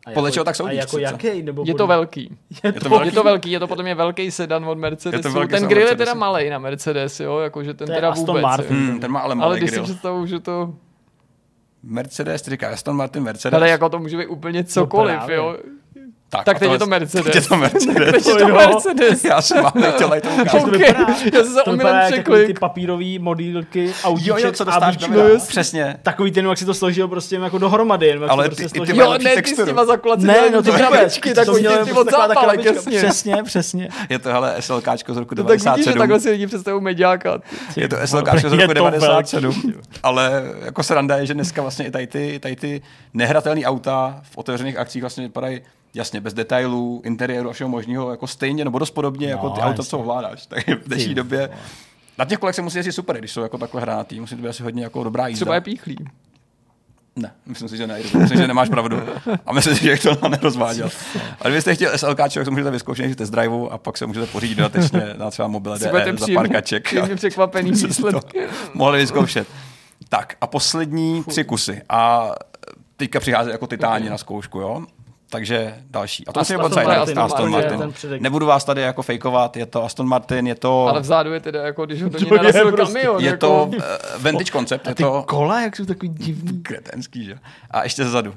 A Podle jako, čeho tak A soudíš jako jaký? Nebo Je to velký. Je to to, velký? Je to velký, je to podle mě velký sedan od Mercedesu. velký ten sedan grill je teda malý na Mercedes, jo, jakože ten To je teda Aston vůbec. Martin. Hmm, ten má ale Ale malý když si grill. představuju, že to... Mercedes, ty říkáš Aston Martin, Mercedes. Ale jako to může být úplně cokoliv, právě. jo. Tak, Tak teď je to Mercedes. Teď je to Mercedes. Teď je To jo. Mercedes. Já jsem vám nechtěl to ukázat. to OK, vypadá- já jsem se to omylem takový ty překlik. papírový modílky, Jo, autíček jo, co a dostáš do. Přesně. Takový ten, jak si to složil prostě jako dohromady. Jen, Ale ty- prostě ty mají Jo, ne, ty s těma zaklacemi, ne, no to ty krabičky, takový mělo ty od zápalek, jasně. Přesně, přesně. Je to hele SLKčko z roku To tak vidíš, že 97. takhle si lidi představují mediáka. Je to SLKčko z roku to 97. Ale jako sranda je, že dneska vlastně i tady ty, tady ty nehratelné auta v otevřených akcích vlastně vypadají jasně, bez detailů, interiéru a všeho možného, jako stejně nebo dost podobně, jako ty No, auta, co ovládáš. Tak v dnešní době na těch kolech se musí jezdit super, když jsou jako takhle hranatý, musí to být asi hodně jako dobrá jízda. Třeba je píchlý. Ne, myslím si, že ne. Myslím, že nemáš pravdu. A myslím si, že to nerozváděl. A kdybyste chtěl SLK, tak můžete vyzkoušet v test driveu a pak se můžete pořídit dodatečně na třeba mobile DE za příjemně- pár kaček. příjemně překvapený výsledky. Mohli vyzkoušet. Tak a poslední tři kusy. A teďka přichází jako titáni na zkoušku, jo? Takže další. A to Aston je docela Martin, Aston, Aston Martin, Martin. Nebudu vás tady jako fejkovat, je to Aston Martin, je to, Ale vzadu je teda jako, když ho do To ní je narazil prostě- kamion. je jako, to uh, vintage koncept, je Ty to kola, jak jsou takový divný. kretenský, že? A ještě zezadu.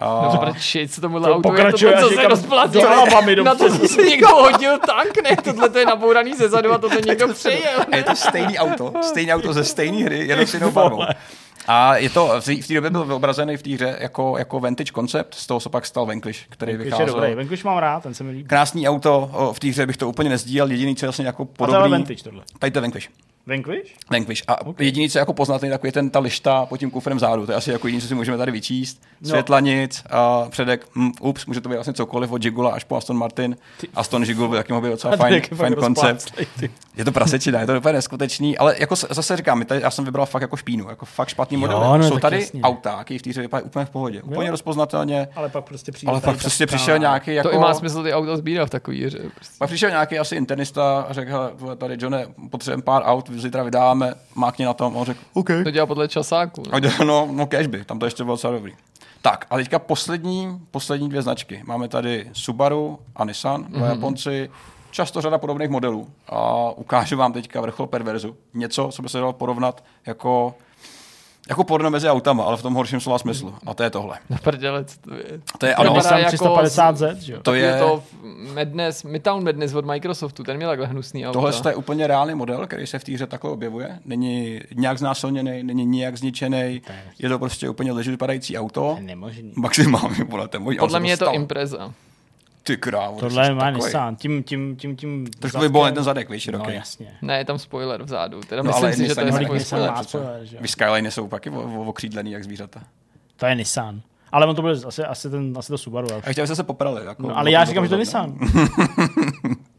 No A, to tomuhle To auto je pokračuje tohle, co až se Na to se někdo hodil tank, ne? Tohle to je nabouraný ze zadu a to někdo přejel. je to stejný auto, stejný auto ze stejné hry, jenom s jinou barvou. A je to, v té- v té době byl vyobrazený v té hře jako, jako vintage koncept, z toho se pak stal Vanquish, který Vanquish je vycházel. dobrý. Vanquish mám rád, ten se mi líbí. Krásný auto, v té hře bych to úplně nezdílel, jediný, co je vlastně jako A to je podobný. Vantage tohle. Tady to je Vanquish. Vanquish? Vanquish. A okay. jediný, co je jako poznatný, takový ten ta lišta pod tím kufrem vzadu. To je asi jako jediný, co si můžeme tady vyčíst. No. Světla nic, a předek, hm, ups, může to být vlastně cokoliv od Jigula až po Aston Martin. Aston Jigul by taky mohl být docela fajn, je fajn koncept. ty. Je to prasečina, je to úplně neskutečný, ale jako zase říkám, tady, já jsem vybral fakt jako špínu, jako fakt špatný Jo, model. no, Jsou tak tady jasně. auta, který v té hře vypadají úplně v pohodě, úplně rozpoznatelně, Ale pak prostě přijde. ale pak prostě přišel nějaký jako... To i má smysl ty auta sbírat v takový hře. Prostě. Pak přišel nějaký asi internista a řekl, tady Johne, potřebujeme pár aut, zítra vydáme, mákni na tom. A on řekl, OK. To dělá podle časáku. A jde- no, no cashby, tam to ještě bylo docela dobrý. Tak, a teďka poslední, poslední dvě značky. Máme tady Subaru a Nissan, dva mm-hmm. Japonci, často řada podobných modelů. A ukážu vám teďka vrchol perverzu. Něco, co by se dalo porovnat jako Jako porno mezi autama, ale v tom horším slova smyslu. A to je tohle. Na prdele, co to je? To je Ano, Nissan jako 350Z, že jo? to je, to Madness, Midtown Madness od Microsoftu, ten měl takhle hnusný auto. tohle je úplně reálný model, který se v té hře takhle objevuje. Není nějak znásilněný, není nijak zničený. Je to prostě úplně ležit vypadající auto. To je nemožný. Maximálně, je možný, ale Podle mě je to stalo. Impreza. Ty krávo. Tohle jsi má. Nissan. Tím, tím, tím, tím... Trošku zadkem- by byl ten zadek, víš, No jasně. Ne, je tam spoiler vzadu. Teda No, myslím ale si, že to je spoiler. Přece. spoiler, že jo? Vy Skyline jsou o- okřídlený jak zvířata. To je Nissan. Ale on to byl asi, asi, ten, asi to Subaru. Já. A chtěli jste se poprali. Jako, No, ale já říkám, že to je Nissan.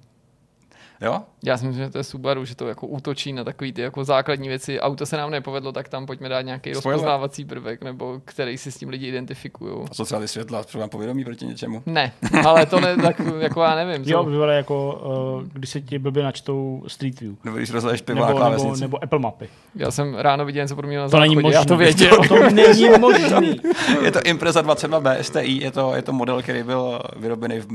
Jo? Já si myslím, že to je Subaru, že to jako útočí na takový ty jako základní věci. Auto se nám nepovedlo, tak tam pojďme dát nějaký Spoiler. rozpoznávací prvek, nebo který si s tím lidi identifikují. A co třeba ty světla, třeba povědomí proti něčemu? Ne, ale to ne, tak jako já nevím. Jo, vypadá jako, uh, když se ti blbě načtou Street View. Nebo když rozleješ Nebo, nebo, nebo Apple mapy. Já jsem ráno viděl něco podobného na To není záchodě, možné. já to věděl. To není možný. Je to Impreza 22B STI, je to, je to model, který byl vyrobený v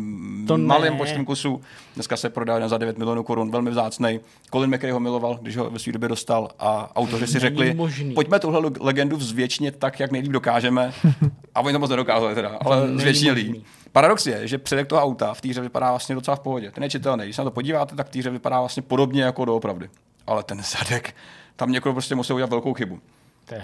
To ne. malém počtem kusů. Dneska se prodá za 9 milionů korun, velmi vzácný. Colin McRae ho miloval, když ho ve své době dostal a autoři si řekli, možný. pojďme tuhle le- legendu vzvětšnit tak, jak nejlíp dokážeme. A oni to moc nedokázali teda, ale zvětšnili. Paradox je, že předek toho auta v týře vypadá vlastně docela v pohodě. Ten je čitelný. Když se na to podíváte, tak týře vypadá vlastně podobně jako doopravdy. Ale ten zadek, tam někdo prostě musel udělat velkou chybu.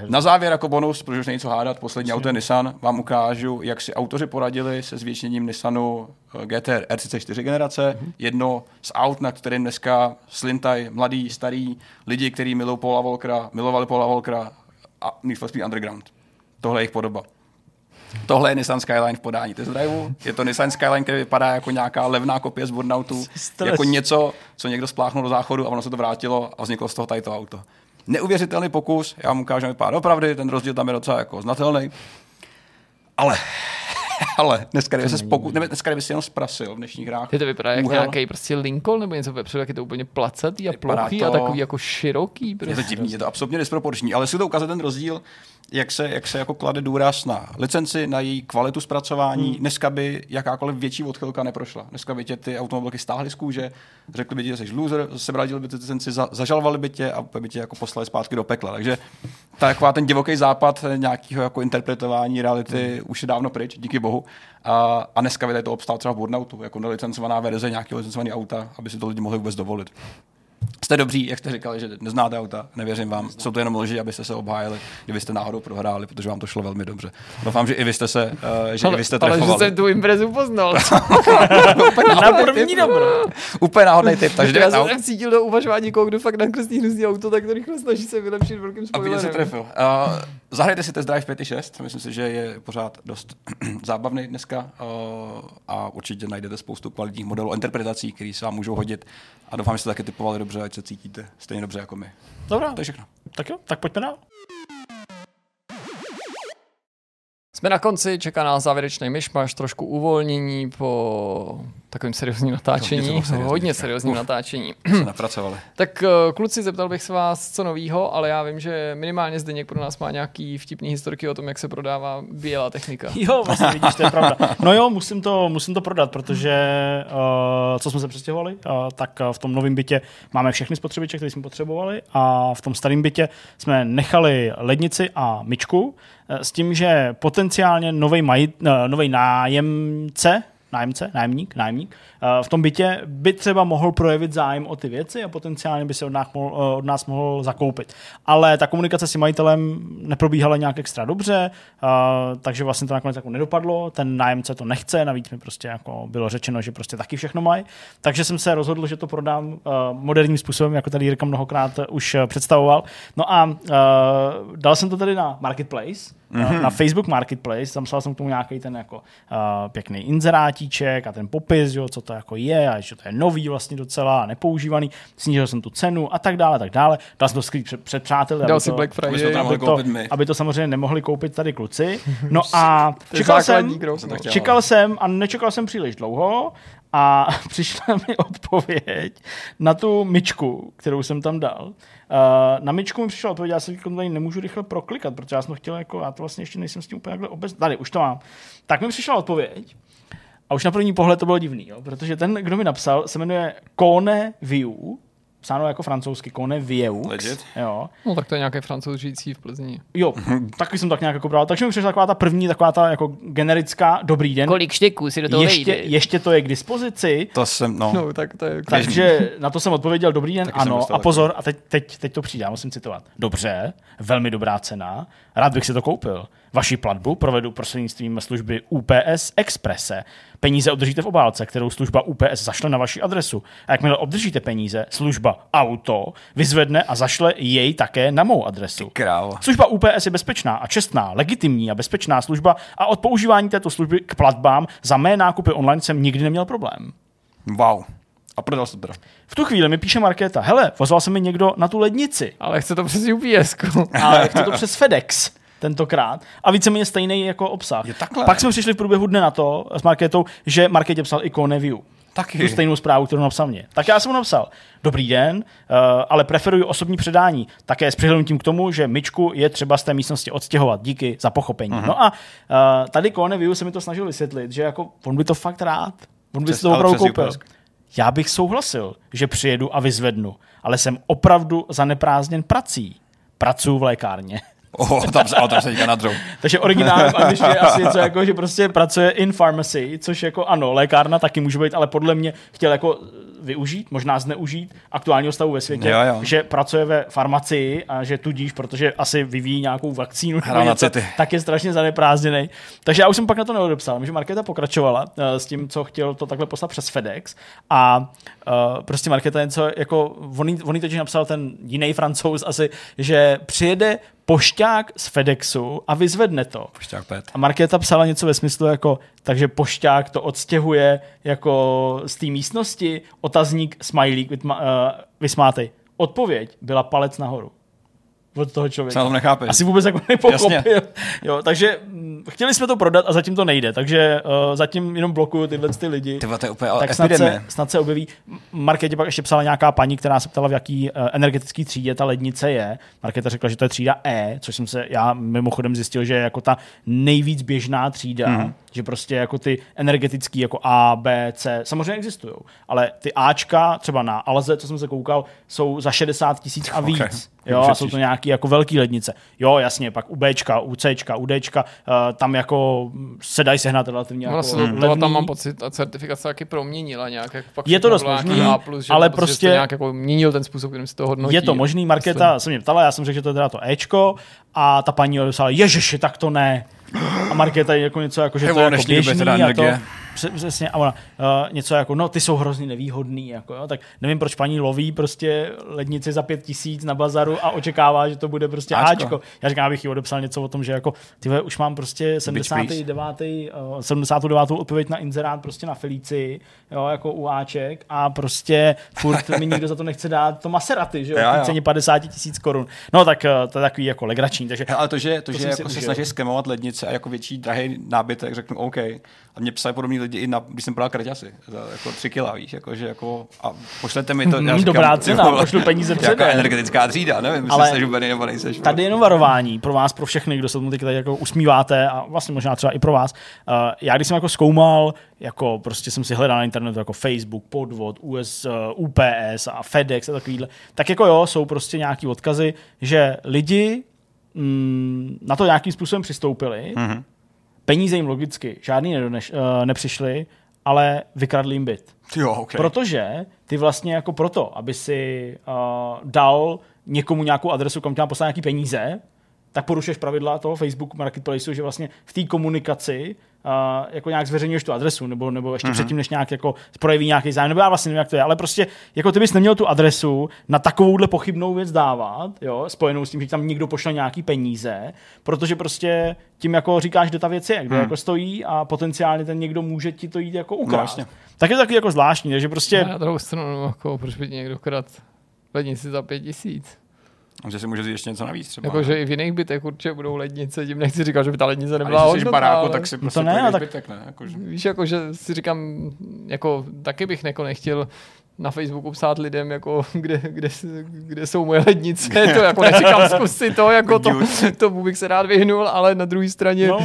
Na závěr jako bonus, protože už není co hádat, poslední auto je Nissan, vám ukážu, jak si autoři poradili se zvětšením Nissanu eh, GTR R34 generace. Jedno z aut, na kterém dneska slintaj mladý, starý lidi, kteří milují Paula Volkera, milovali Paula Volkera a Need for Speed Underground. Tohle je jejich podoba. Tohle je Nissan Skyline v podání test driveu. Je to Nissan Skyline, který vypadá jako nějaká levná kopie z Burnoutu. Jako něco, co někdo spláchnul do záchodu a ono se to vrátilo a vzniklo z toho tady to auto. Neuvěřitelný pokus, já mu ukážu, vypadá opravdu, ten rozdíl tam je docela jako znatelný. Ale, ale dneska, kdyby se poku, ne, dneska, kdyby si jenom zprasil v dnešních hrách, Ty to vypadá jak nějaký prostě Lincoln nebo něco vepředu, jak je to úplně placatý a plochý to- a takový jako široký. Je to Prostě. divný, je to absolutně disproporční, ale si to ukazuje ten rozdíl, jak se, jak se jako klade důraz na licenci, na její kvalitu zpracování. Hmm. Dneska by jakákoliv větší odchylka neprošla. Dneska by tě ty automobilky stáhly z kůže, řekli by ti, že jsi loser, sebradili by ty licenci, za, zažalovali by tě a by tě jako poslali zpátky do pekla. Takže ta, taková ten divoký západ nějakého jako interpretování reality hmm. už je dávno pryč, díky bohu. A, a dneska vyjde to obstál třeba v Burnoutu, jako nelicencovaná verze nějakého licencovaného auta, aby si to lidi mohli vůbec dovolit. Jste dobří, jak jste říkali, že neznáte auta, nevěřím vám. Jsou to jenom lži, abyste se obhájili, kdybyste náhodou prohráli, protože vám to šlo velmi dobře. Doufám, že i vy jste se, uh, že Ale, i vy jste ale že trefovali. jsem tu imprezu poznal. Na první dobro. Úplně náhodný typ, takže já jsem aut. cítil do uvažování někoho, kdo fakt nakreslí hnusný auto, tak to rychle snaží se vylepšit velkým A viděl se spoilerem. trefil. Uh, zahrajte si test Drive 5 6, myslím si, že je pořád dost zábavný dneska uh, a určitě najdete spoustu kvalitních modelů interpretací, které se vám můžou hodit a doufám, že jste taky typovali dobře, ať se cítíte stejně dobře jako my. Dobrá, To je všechno. tak jo, tak pojďme dál. Jsme na konci, čeká nás závěrečný myšmaš, trošku uvolnění po takovém seriózním natáčení, To bylo seriózní, hodně seriózním natáčení. Se napracovali. Tak eh, kluci, zeptal bych se vás, co novýho, ale já vím, že minimálně Zdeněk pro nás má nějaký vtipný historky o tom, jak se prodává bílá technika. Jo, vlastně vidíš, to je pravda. No jo, musím to, musím to prodat, protože uh, co jsme se přestěhovali, uh, tak v tom novém bytě máme všechny spotřebiče, které jsme potřebovali a v tom starém bytě jsme nechali lednici a myčku s tím, že potenciálně nový nový nájemce, nájemce, nájemník, nájemník, eh, v tom bytě by třeba mohl projevit zájem o ty věci a potenciálně by se od nás mohl, eh, od nás mohl zakoupit. Ale ta komunikace s majitelem neprobíhala nějak extra dobře, eh, takže vlastně to nakonec jako nedopadlo, ten nájemce to nechce, navíc mi prostě jako bylo řečeno, že prostě taky všechno mají, takže jsem se rozhodl, že to prodám eh, moderním způsobem, jako tady Jirka mnohokrát eh, už eh, představoval. No a eh, dal jsem to tady na Marketplace, mm-hmm. na Facebook Marketplace, tam psal jsem k tomu nějaký ten jako uh, pěkný inzerátíček a ten popis, jo, co to jako je a že to je nový vlastně docela a nepoužívaný, snížil jsem tu cenu a tak dále, a tak dále. Dal jsem to skrýt před, před přáteli, Dal aby si to, Black aby Friday. to aby to, koupit my. aby to samozřejmě nemohli koupit tady kluci. No a To čekal jsem, čekal jsem a nečekal jsem příliš dlouho a přišla mi odpověď na tu myčku, kterou jsem tam dal. Uh, na myčku mi přišla odpověď, já se tady nemůžu rychle proklikat, protože já jsem to chtěl jako, já to vlastně ještě nejsem s tím úplně takhle obec... Tady, už to mám. Tak mi přišla odpověď a už na první pohled to bylo divný, jo? protože ten, kdo mi napsal, se jmenuje Kone View psáno jako francouzsky, Conevieux. Legit. Jo. No tak to je nějaký francouz žijící v Plzni. Jo, taky jsem tak nějak jako bral. Takže mi přišla taková ta první, taková ta jako generická dobrý den. Kolik štěků si do toho ještě, vejde? ještě to je k dispozici. To jsem, no. No, tak to je... Takže na to jsem odpověděl dobrý den, Taky ano. A pozor, a teď, teď, teď to přijde, já musím citovat. Dobře, velmi dobrá cena, rád bych si to koupil. Vaši platbu provedu prostřednictvím služby UPS Expresse. Peníze obdržíte v obálce, kterou služba UPS zašle na vaši adresu. A jakmile obdržíte peníze, služba Auto vyzvedne a zašle jej také na mou adresu. Krávo. Služba UPS je bezpečná a čestná, legitimní a bezpečná služba a od používání této služby k platbám za mé nákupy online jsem nikdy neměl problém. Wow. A prodal jsi to teda. V tu chvíli mi píše Markéta, hele, pozval se mi někdo na tu lednici, Ale chce to přes UPS. ale chce to přes FedEx tentokrát. A víceméně stejný jako obsah. Je takhle. Pak jsme přišli v průběhu dne na to s Markétou, že Markétě psal i Coneview. Taky. Tu stejnou zprávu, kterou napsal mě. Tak já jsem mu napsal, dobrý den, uh, ale preferuji osobní předání. Také s přihlednutím k tomu, že myčku je třeba z té místnosti odstěhovat. Díky za pochopení. Uh-huh. No a uh, tady Coneview se mi to snažil vysvětlit, že jako on by to fakt rád. On by Přes- si to opravdu koupil. UPS. Já bych souhlasil, že přijedu a vyzvednu, ale jsem opravdu zaneprázdněn prací. Pracuji v lékárně. Oh, tam se, tam se teďka nadřou. Takže originálně v angličtině je asi něco jako, že prostě pracuje in pharmacy, což jako ano, lékárna taky může být, ale podle mě chtěl jako využít, možná zneužít aktuálního stavu ve světě, Jo, jo. že pracuje ve farmacii a že tudíž, protože asi vyvíjí nějakou vakcínu, na něco, tak je strašně zaneprázdněný. Takže já už jsem pak na to neodepsal, že Markéta pokračovala uh, s tím, co chtěl to takhle poslat přes FedEx a uh, prostě Markéta něco jako, on, on totiž napsal ten jiný francouz asi, že přijede pošťák z FedExu a vyzvedne to. Pošťák pet. A Markéta psala něco ve smyslu jako, takže pošťák to odstěhuje jako z té místnosti, otazník, smajlík, uh, vysmátej. Odpověď byla palec nahoru. Od toho člověka. tom nechápeš? Asi vůbec jako nepochopil. Jasně. Jo, takže mm, chtěli jsme to prodat a zatím to nejde, takže uh, zatím jenom blokuju tyhle ty lidi. Ty vole, to je úplně tak snad epidemie. se, snad se objeví. Markétě pak ještě psala nějaká paní, která se ptala, v jaký uh, energetický třídě ta lednice je. Markéta řekla, že to je třída E, což jsem se já mimochodem zjistil, že je jako ta nejvíc běžná třída, mm. Že prostě jako ty energetický jako A, B, C, samozřejmě existují, ale ty Ačka třeba na Alze, co jsem se koukal, jsou za 60 tisíc a víc. Ok. Jo, a jsou to nějaký jako velký lednice. Jo, jasně, pak u Bčka, u Cčka, u Dčka, uh, tam jako se dají sehnat relativně Ono jako to levný. tam mám pocit, a certifikace taky proměnila nějak. Jak pak Je to dost možný, nějaký A+, plus, že ale prostě- jste nějak jako měnil ten způsob, kterým se to hodnotí. Je to možný, Markéta se mě ptala, já jsem řekl, že to je teda to Ečko a ta paní odepsala, ježiši, tak to ne. A Markéta je jako něco jako, že to je jako běžný a to, přesně, a ona, uh, něco jako, no ty jsou hrozně nevýhodný, jako jo, tak nevím, proč paní loví prostě lednici za pět tisíc na bazaru a očekává, že to bude prostě Áčko. Ačko. Já říkám, abych jí odepsal něco o tom, že jako, ty už mám prostě 79. Uh, 79. odpověď na inzerát prostě na Felici, jo, jako u Aček a prostě furt mi nikdo za to nechce dát to Maserati, že jo, Jo, jo. ceně 50 tisíc korun. No tak uh, to je takový jako legrační, takže Hele, ale to, že, to, To že jako se snaží skemovat lednice a jako větší drahý nábytek, řeknu OK. A mě psali podobní lidi i na, když jsem prodal kraťasy, za jako tři kila, víš, jako, že jako, a pošlete mi to, já Mm, říkám, dobrá cena, vole, pošlu peníze Jaká předem. energetická třída, nevím, Ale jsi hubený nebo nejseš. Tady jenom varování pro vás, pro všechny, kdo se tomu teď tady jako usmíváte a vlastně možná třeba i pro vás. Uh, já když jsem jako zkoumal, jako prostě jsem si hledal na internetu jako Facebook, Podvod, US, uh, UPS a FedEx a takovýhle, tak jako jo, jsou prostě nějaký odkazy, že lidi mm, na to nějakým způsobem přistoupili, Mhm. Peníze jim logicky žádný nedoneš, uh, nepřišli, ale vykradli jim byt. Jo, OK. Protože ty vlastně jako proto, aby si uh, dal někomu nějakou adresu, kam tě má poslat nějaký peníze, tak porušuješ pravidla toho Facebook Marketplaceu, že vlastně v té komunikaci uh, jako nějak zveřejňuješ tu adresu, nebo, nebo ještě mm-hmm. předtím, než nějak jako projeví nějaký zájem, nebo já vlastně nevím, jak to je, ale prostě jako ty bys neměl tu adresu na takovouhle pochybnou věc dávat, jo, spojenou s tím, že tam někdo pošle nějaký peníze, protože prostě tím jako říkáš, kde ta věc je, kde Hmm. jako stojí a potenciálně ten někdo může ti to jít jako No, ukrást. jasně. tak je to taky jako zvláštní, že prostě Na druhou stranu, jako, proč by někdo krát lednici za pět tisíc? Že si může říct ještě něco navíc třeba. Jakože i v jiných bytech určitě budou lednice, tím nechci říkat, že by ta lednice a nebyla když hodnotná, baráku, ale- tak si No prostě to ne, projdeš tak- zbytek, ne? Jakože. Víš, jako, že si říkám, jako taky bych jako nechtěl na Facebooku psát lidem, jako, kde, kde, kde jsou moje lednice, to jako nečekám zkusit to, jako to, tomu bych se rád vyhnul, ale na druhé straně no.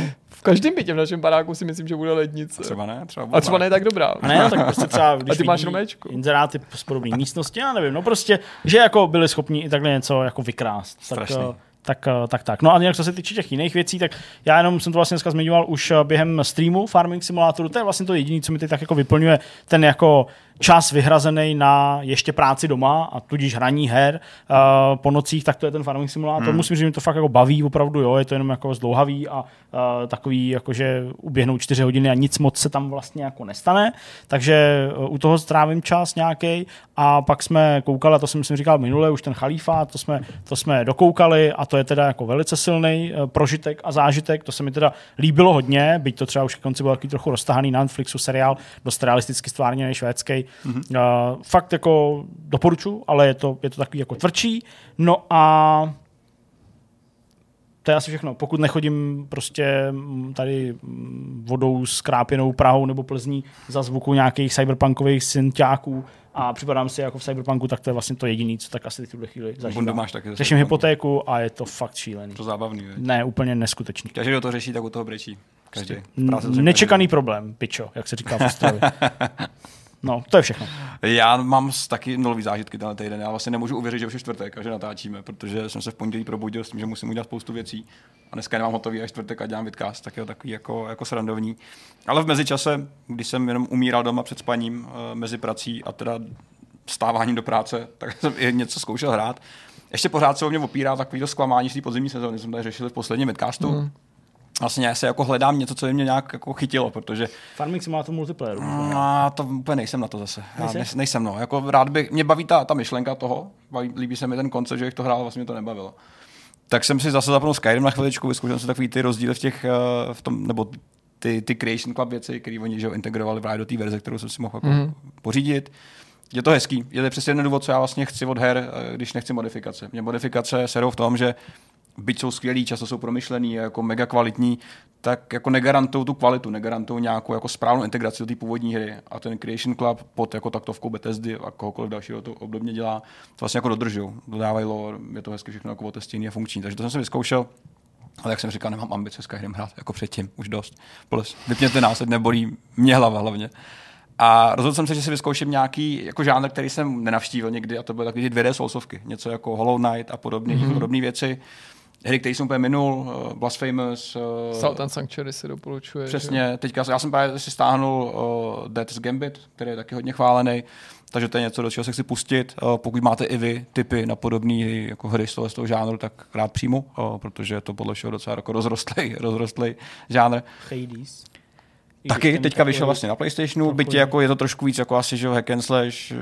Každém bytě v našem baráku si myslím, že bude lednice. A třeba ne, třeba A třeba ne tak dobrá. A ne, tak prostě třeba, když A ty máš romečku. Inzeráty z podobné místnosti, já nevím, no prostě, že jako byli schopni i takhle něco jako vykrást. Strašný. Tak, tak, eh, tak, tak. No a nějak co se týče těch jiných věcí, tak já jenom jsem to vlastně dneska zmiňoval už eh, během streamu Farming Simulatoru, to je vlastně to jediné, co mi teď tak jako vyplňuje ten jako čas vyhrazený na ještě práci doma a tudíž hraní her uh, po nocích, tak to je ten farming simulátor. Hmm. Musím říct, že mi to fakt jako baví, opravdu, jo, je to jenom jako zdlouhavý a uh, takový, jako že uběhnou čtyři hodiny a nic moc se tam vlastně jako nestane, takže uh, u toho strávím čas nějaký a pak jsme koukali, a to jsem si říkal minule, už ten Chalífa, to jsme, to jsme dokoukali a to je teda jako velice silný uh, prožitek a zážitek, to se mi teda líbilo hodně, byť to třeba už k konci byl takový trochu roztahaný na Netflixu seriál, dost realisticky stvárněný švédský, Mm-hmm. Uh, fakt jako doporučuji, ale je to, je to takový jako tvrdší. No a to je asi všechno. Pokud nechodím prostě mm, tady mm, vodou s krápěnou Prahou nebo Plzní za zvuku nějakých cyberpunkových synťáků a připadám si jako v cyberpunku, tak to je vlastně to jediné, co tak asi v tuhle chvíli zažívám. máš taky Řeším hypotéku a je to fakt šílený. To zábavný. Je. Ne, úplně neskutečný. Každý, kdo to řeší, tak u toho brečí. Každý. Nečekaný problém, pičo, jak se říká v Ostravě. No, to je všechno. Já mám taky nulový zážitky tenhle týden. Já vlastně nemůžu uvěřit, že už je čtvrtek a že natáčíme, protože jsem se v pondělí probudil s tím, že musím udělat spoustu věcí. A dneska nemám hotový až čtvrtek a dělám vidcast, tak je to takový jako, jako srandovní. Ale v mezičase, když jsem jenom umíral doma před spaním eh, mezi prací a teda stáváním do práce, tak jsem i něco zkoušel hrát. Ještě pořád se o mě opírá takový to zklamání z té podzimní sezóny, jsem tady řešil v posledním vidcastu. Mm vlastně já se jako hledám něco, co by mě nějak jako chytilo, protože... Farming Simulator multiplayer. No, to úplně nejsem na to zase. Já ne, nejsem, no. Jako rád bych, mě baví ta, ta myšlenka toho, baví, líbí se mi ten koncept, že bych to hrál, vlastně mě to nebavilo. Tak jsem si zase zapnul Skyrim na chviličku, vyzkoušel jsem takový ty rozdíly v těch, eh, v tom, nebo ty, ty Creation Club věci, které oni že integrovali právě do té verze, kterou jsem si mohl jako mm. pořídit. Je to hezký. Je to přesně ten důvod, co já vlastně chci od her, eh, když nechci modifikace. Mě modifikace serou v tom, že byť jsou skvělí, často jsou promyšlený, jako mega kvalitní, tak jako negarantují tu kvalitu, negarantují nějakou jako správnou integraci do té původní hry. A ten Creation Club pod jako taktovkou Bethesdy a kohokoliv dalšího to obdobně dělá, to vlastně jako dodržují. Dodávají lore, je to hezky všechno jako otestěný a funkční. Takže to jsem si vyzkoušel. Ale jak jsem říkal, nemám ambice Skyrim hrát jako předtím, už dost. Plus, vypněte nás, nebolí mě hlava hlavně. A rozhodl jsem se, že si vyzkouším nějaký jako žánr, který jsem nenavštívil někdy, a to byly takové 2D soulsovky. Něco jako Hollow Knight a podobné mm-hmm. podobné věci hry, které jsem úplně minul, uh, Blasphemous. Uh, Salt and Sanctuary se doporučuje. Přesně, že? teďka já jsem právě si stáhnul uh, Death's Gambit, který je taky hodně chválený, takže to je něco, do čeho se chci pustit. Uh, pokud máte i vy typy na podobné jako hry z toho, z toho žánru, tak rád přijmu, uh, protože je to podle všeho docela jako rozrostlý, rozrostlý žánr. Hades. Taky teďka vyšel vlastně na PlayStationu, byť je, jako, je to trošku víc jako asi, že hack and slash,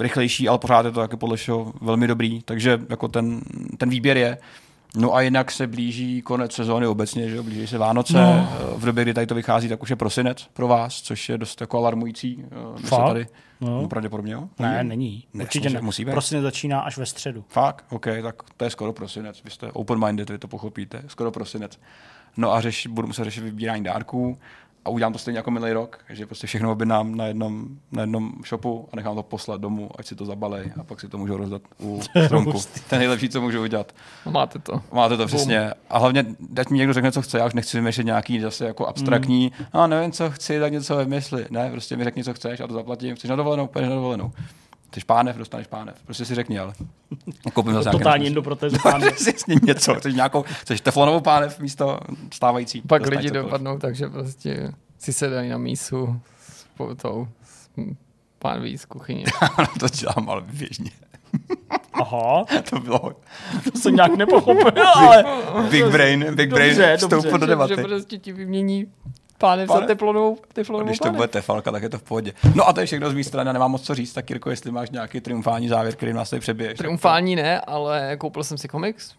rychlejší, ale pořád je to taky podle všeho velmi dobrý, takže jako ten, ten výběr je. No a jinak se blíží konec sezóny obecně, že blíží se Vánoce. No. V době, kdy tady to vychází, tak už je prosinec pro vás, což je dost jako alarmující. Eh, Fakt? tady, no. no. pravděpodobně, jo? Ne, není. Ne, Určitě ne. Musí být. Prosinec začíná až ve středu. Fakt? OK, tak to je skoro prosinec. Vy jste open-minded, vy to pochopíte. Skoro prosinec. No a řeš, budu muset řešit vybírání dárků a udělám to stejně jako minulý rok, že prostě všechno objednám na jednom, na jednom shopu a nechám to poslat domů, ať si to zabalej a pak si to můžu rozdat u stromku. to je nejlepší, co můžu udělat. No, máte to. Máte to přesně. A hlavně, ať mi někdo řekne, co chce, já už nechci vymýšlet nějaký zase jako abstraktní, mm. a nevím, co chci, tak něco vymysli. Ne, prostě mi řekni, co chceš a to zaplatím. Chceš na dovolenou, půjdeš na dovolenou. Chceš pánev, dostaneš pánev. Prostě si řekni, ale. Koupím zase Totální endoprotézu pánev. Přesně něco. Chceš nějakou, chceš teflonovou pánev místo stávající. Pak lidi dopadnou, takže prostě si se dají na mísu s tou pánví z kuchyně. to dělám ale běžně. Aha. to bylo... To jsem nějak nepochopil, ale... Big brain, big brain dobře, vstoupil do debaty. Že prostě ti vymění pánev za teflonovou, teflonovou Když to bude tefalka, tak je to v pohodě. No a to je všechno z mé strany, nemám moc co říct, tak Jirko, jestli máš nějaký triumfální závěr, který nás tady přebiješ. Triumfální ne, ale koupil jsem si komiks,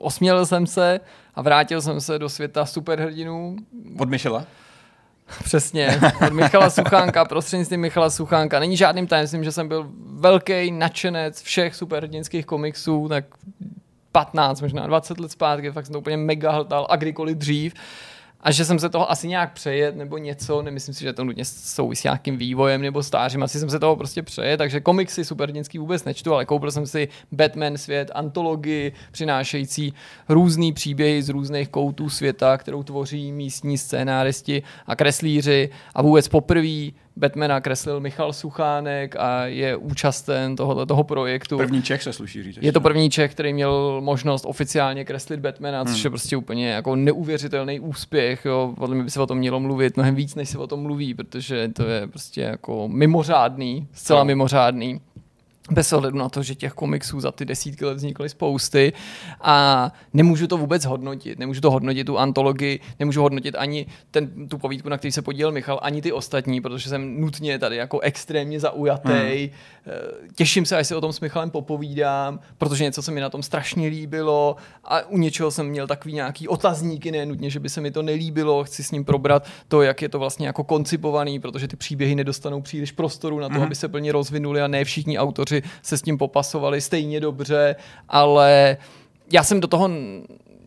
Osmělil jsem se a vrátil jsem se do světa superhrdinů. Od Michela? Přesně, od Michala Suchánka, prostřednictvím Michala Suchánka. Není žádným tajemstvím, že jsem byl velký nadšenec všech superhrdinských komiksů, tak 15, možná 20 let zpátky, fakt jsem to úplně mega hltal a kdykoliv dřív. A že jsem se toho asi nějak přejet nebo něco, nemyslím si, že to nutně souvisí s nějakým vývojem nebo stářím, asi jsem se toho prostě přejet, takže komiksy superdětský vůbec nečtu, ale koupil jsem si Batman svět, antologii přinášející různý příběhy z různých koutů světa, kterou tvoří místní scénáristi a kreslíři a vůbec poprvé Batmana kreslil Michal Suchánek a je účasten tohoto toho projektu. První Čech se sluší říct. Je to první Čech, který měl možnost oficiálně kreslit Batmana, což je prostě úplně jako neuvěřitelný úspěch. Jo. Podle mě by se o tom mělo mluvit mnohem víc, než se o tom mluví, protože to je prostě jako mimořádný, zcela No. mimořádný bez ohledu na to, že těch komiksů za ty desítky let vznikly spousty a nemůžu to vůbec hodnotit. Nemůžu to hodnotit tu antologii, nemůžu hodnotit ani ten, tu povídku, na který se podílel Michal, ani ty ostatní, protože jsem nutně tady jako extrémně zaujatý. Hmm. Těším se, až se o tom s Michalem popovídám, protože něco se mi na tom strašně líbilo a u něčeho jsem měl takový nějaký otazníky, ne nutně, že by se mi to nelíbilo, chci s ním probrat to, jak je to vlastně jako koncipovaný, protože ty příběhy nedostanou příliš prostoru na to, Mhm. aby se plně rozvinuli a ne všichni autoři se s tím popasovali stejně dobře, ale já jsem do toho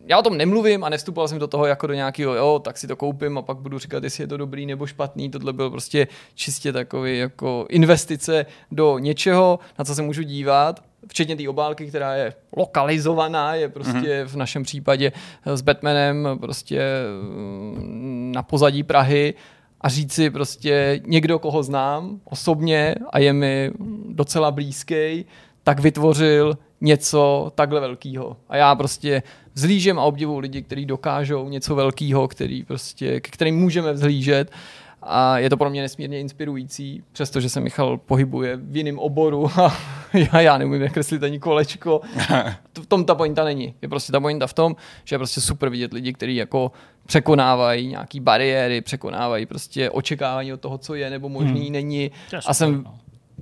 já o tom nemluvím a nevstupoval jsem do toho jako do nějakého, jo, tak si to koupím a pak budu říkat, jestli je to dobrý nebo špatný. Tohle byl prostě čistě takový jako investice do něčeho, na co se můžu dívat včetně té obálky, která je lokalizovaná, je prostě mm-hmm. v našem případě s Batmanem prostě mm, na pozadí Prahy a říct si prostě někdo, koho znám osobně a je mi docela blízký, tak vytvořil něco takhle velkého. A já prostě vzlížem a obdivuju lidi, kteří dokážou něco velkého, který prostě, k kterým můžeme vzhlížet. A je to pro mě nesmírně inspirující, přestože se Michal pohybuje v jiném oboru a já, já neumím nakreslit ani kolečko. V tom ta pointa není. Je prostě ta pointa v tom, že je prostě super vidět lidi, kteří jako překonávají nějaký bariéry, překonávají prostě očekávání od toho, co je nebo možný hmm. není. A jsem no.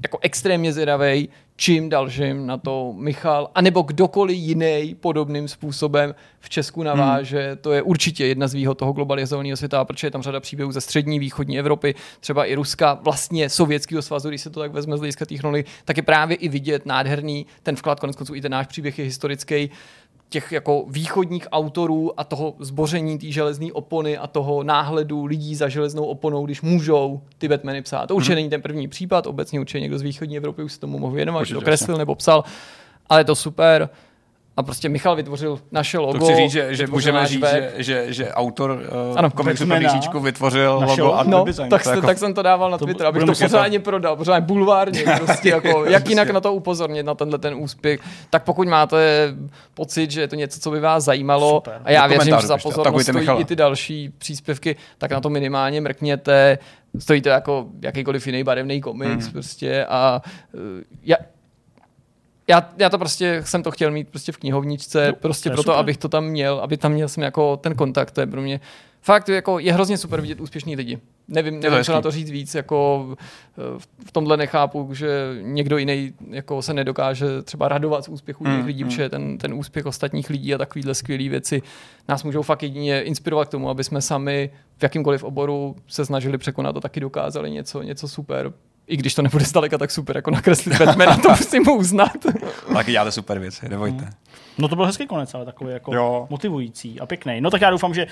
Jako extrémně zvědavej, čím dalším na to Michal, anebo kdokoliv jiný podobným způsobem v Česku naváže. Hmm. To je určitě jedna z výhod toho globalizovaného světa, protože je tam řada příběhů ze střední, východní Evropy, třeba i Ruska, vlastně Sovětského svazu, když se to tak vezme z hlediska té tak je právě i vidět nádherný ten vklad, konec konců i ten náš příběh je historický, těch jako východních autorů a toho zboření té železné opony a toho náhledu lidí za železnou oponou, když můžou ty Batmany psát. To určitě mm-hmm. není ten první případ, obecně určitě někdo z východní Evropy už se tomu mohl věnovat, že to kreslil nebo psal, ale je to super. A prostě Michal vytvořil naše logo. To chci říct, že, že můžeme říct, že, že, že autor uh, Ano, komiksu písničku vytvořil Našel- logo Art No, Design. tak, To jako... tak jsem to dával na To Twitter, abych to si to- pořádně prodal, pořádně bulvárně, prostě jako, jak jinak na to upozornit, na tenhle ten úspěch. Tak pokud máte pocit, že je to něco, co by vás zajímalo, Super. a já Do věřím, že za pozornost stojí Michala. i ty další příspěvky, tak na to minimálně mrkněte. Stojí to jako jakýkoliv jiný barevný komiks Hmm. prostě a uh, já, já, já to prostě jsem to chtěl mít prostě v knihovničce, No, prostě proto, super. abych to tam měl, aby tam měl jsem jako ten kontakt, to je pro mě fakt jako je hrozně super vidět úspěšní lidi. Nevím, nevím co na to říct víc, jako eh, v tomhle nechápu, že někdo jiný jako se nedokáže třeba radovat z úspěchu Hmm, jiných lidí, hmm. protože ten, ten úspěch ostatních lidí a takovýhle skvělé věci nás můžou fakt jedině inspirovat k tomu, aby jsme sami v jakýmkoliv oboru se snažili překonat a taky dokázali něco, něco super. I když to nebude zdaleka tak super, jako nakreslit Batmana, to musím uznat. taky děláte super věci, nebojte. No to byl hezký konec, ale takový jako Jo. motivující a pěkný. No tak já doufám, že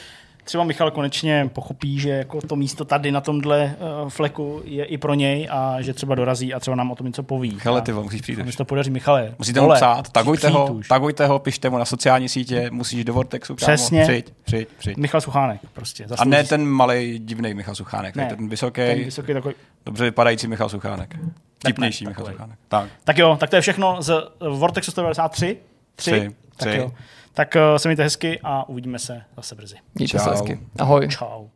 třeba Michal konečně pochopí, že jako to místo tady na tomhle uh, fleku je i pro něj a že třeba dorazí a třeba nám o tom něco poví. A- ty musíš přijít. se to podaří, Michale. Musíte mu psát, tagujte ho, tagujte ho, pište mu na sociální sítě, musíš do Vortexu, kámo. Přesně. Přijď, přijď, přijď. Michal Suchánek prostě. A ne ten malý divný Michal Suchánek, ne, ten vysoký, ten vysoký takový. dobře vypadající Michal Suchánek. Tipnější Michal. Suchánek. Tak. Tak jo, tak to je všechno z Vortexu 193. Tři. Tři. Tak Tři. jo. Tak uh, se mějte hezky a uvidíme se zase brzy. Mějte se hezky. Ahoj. Čau.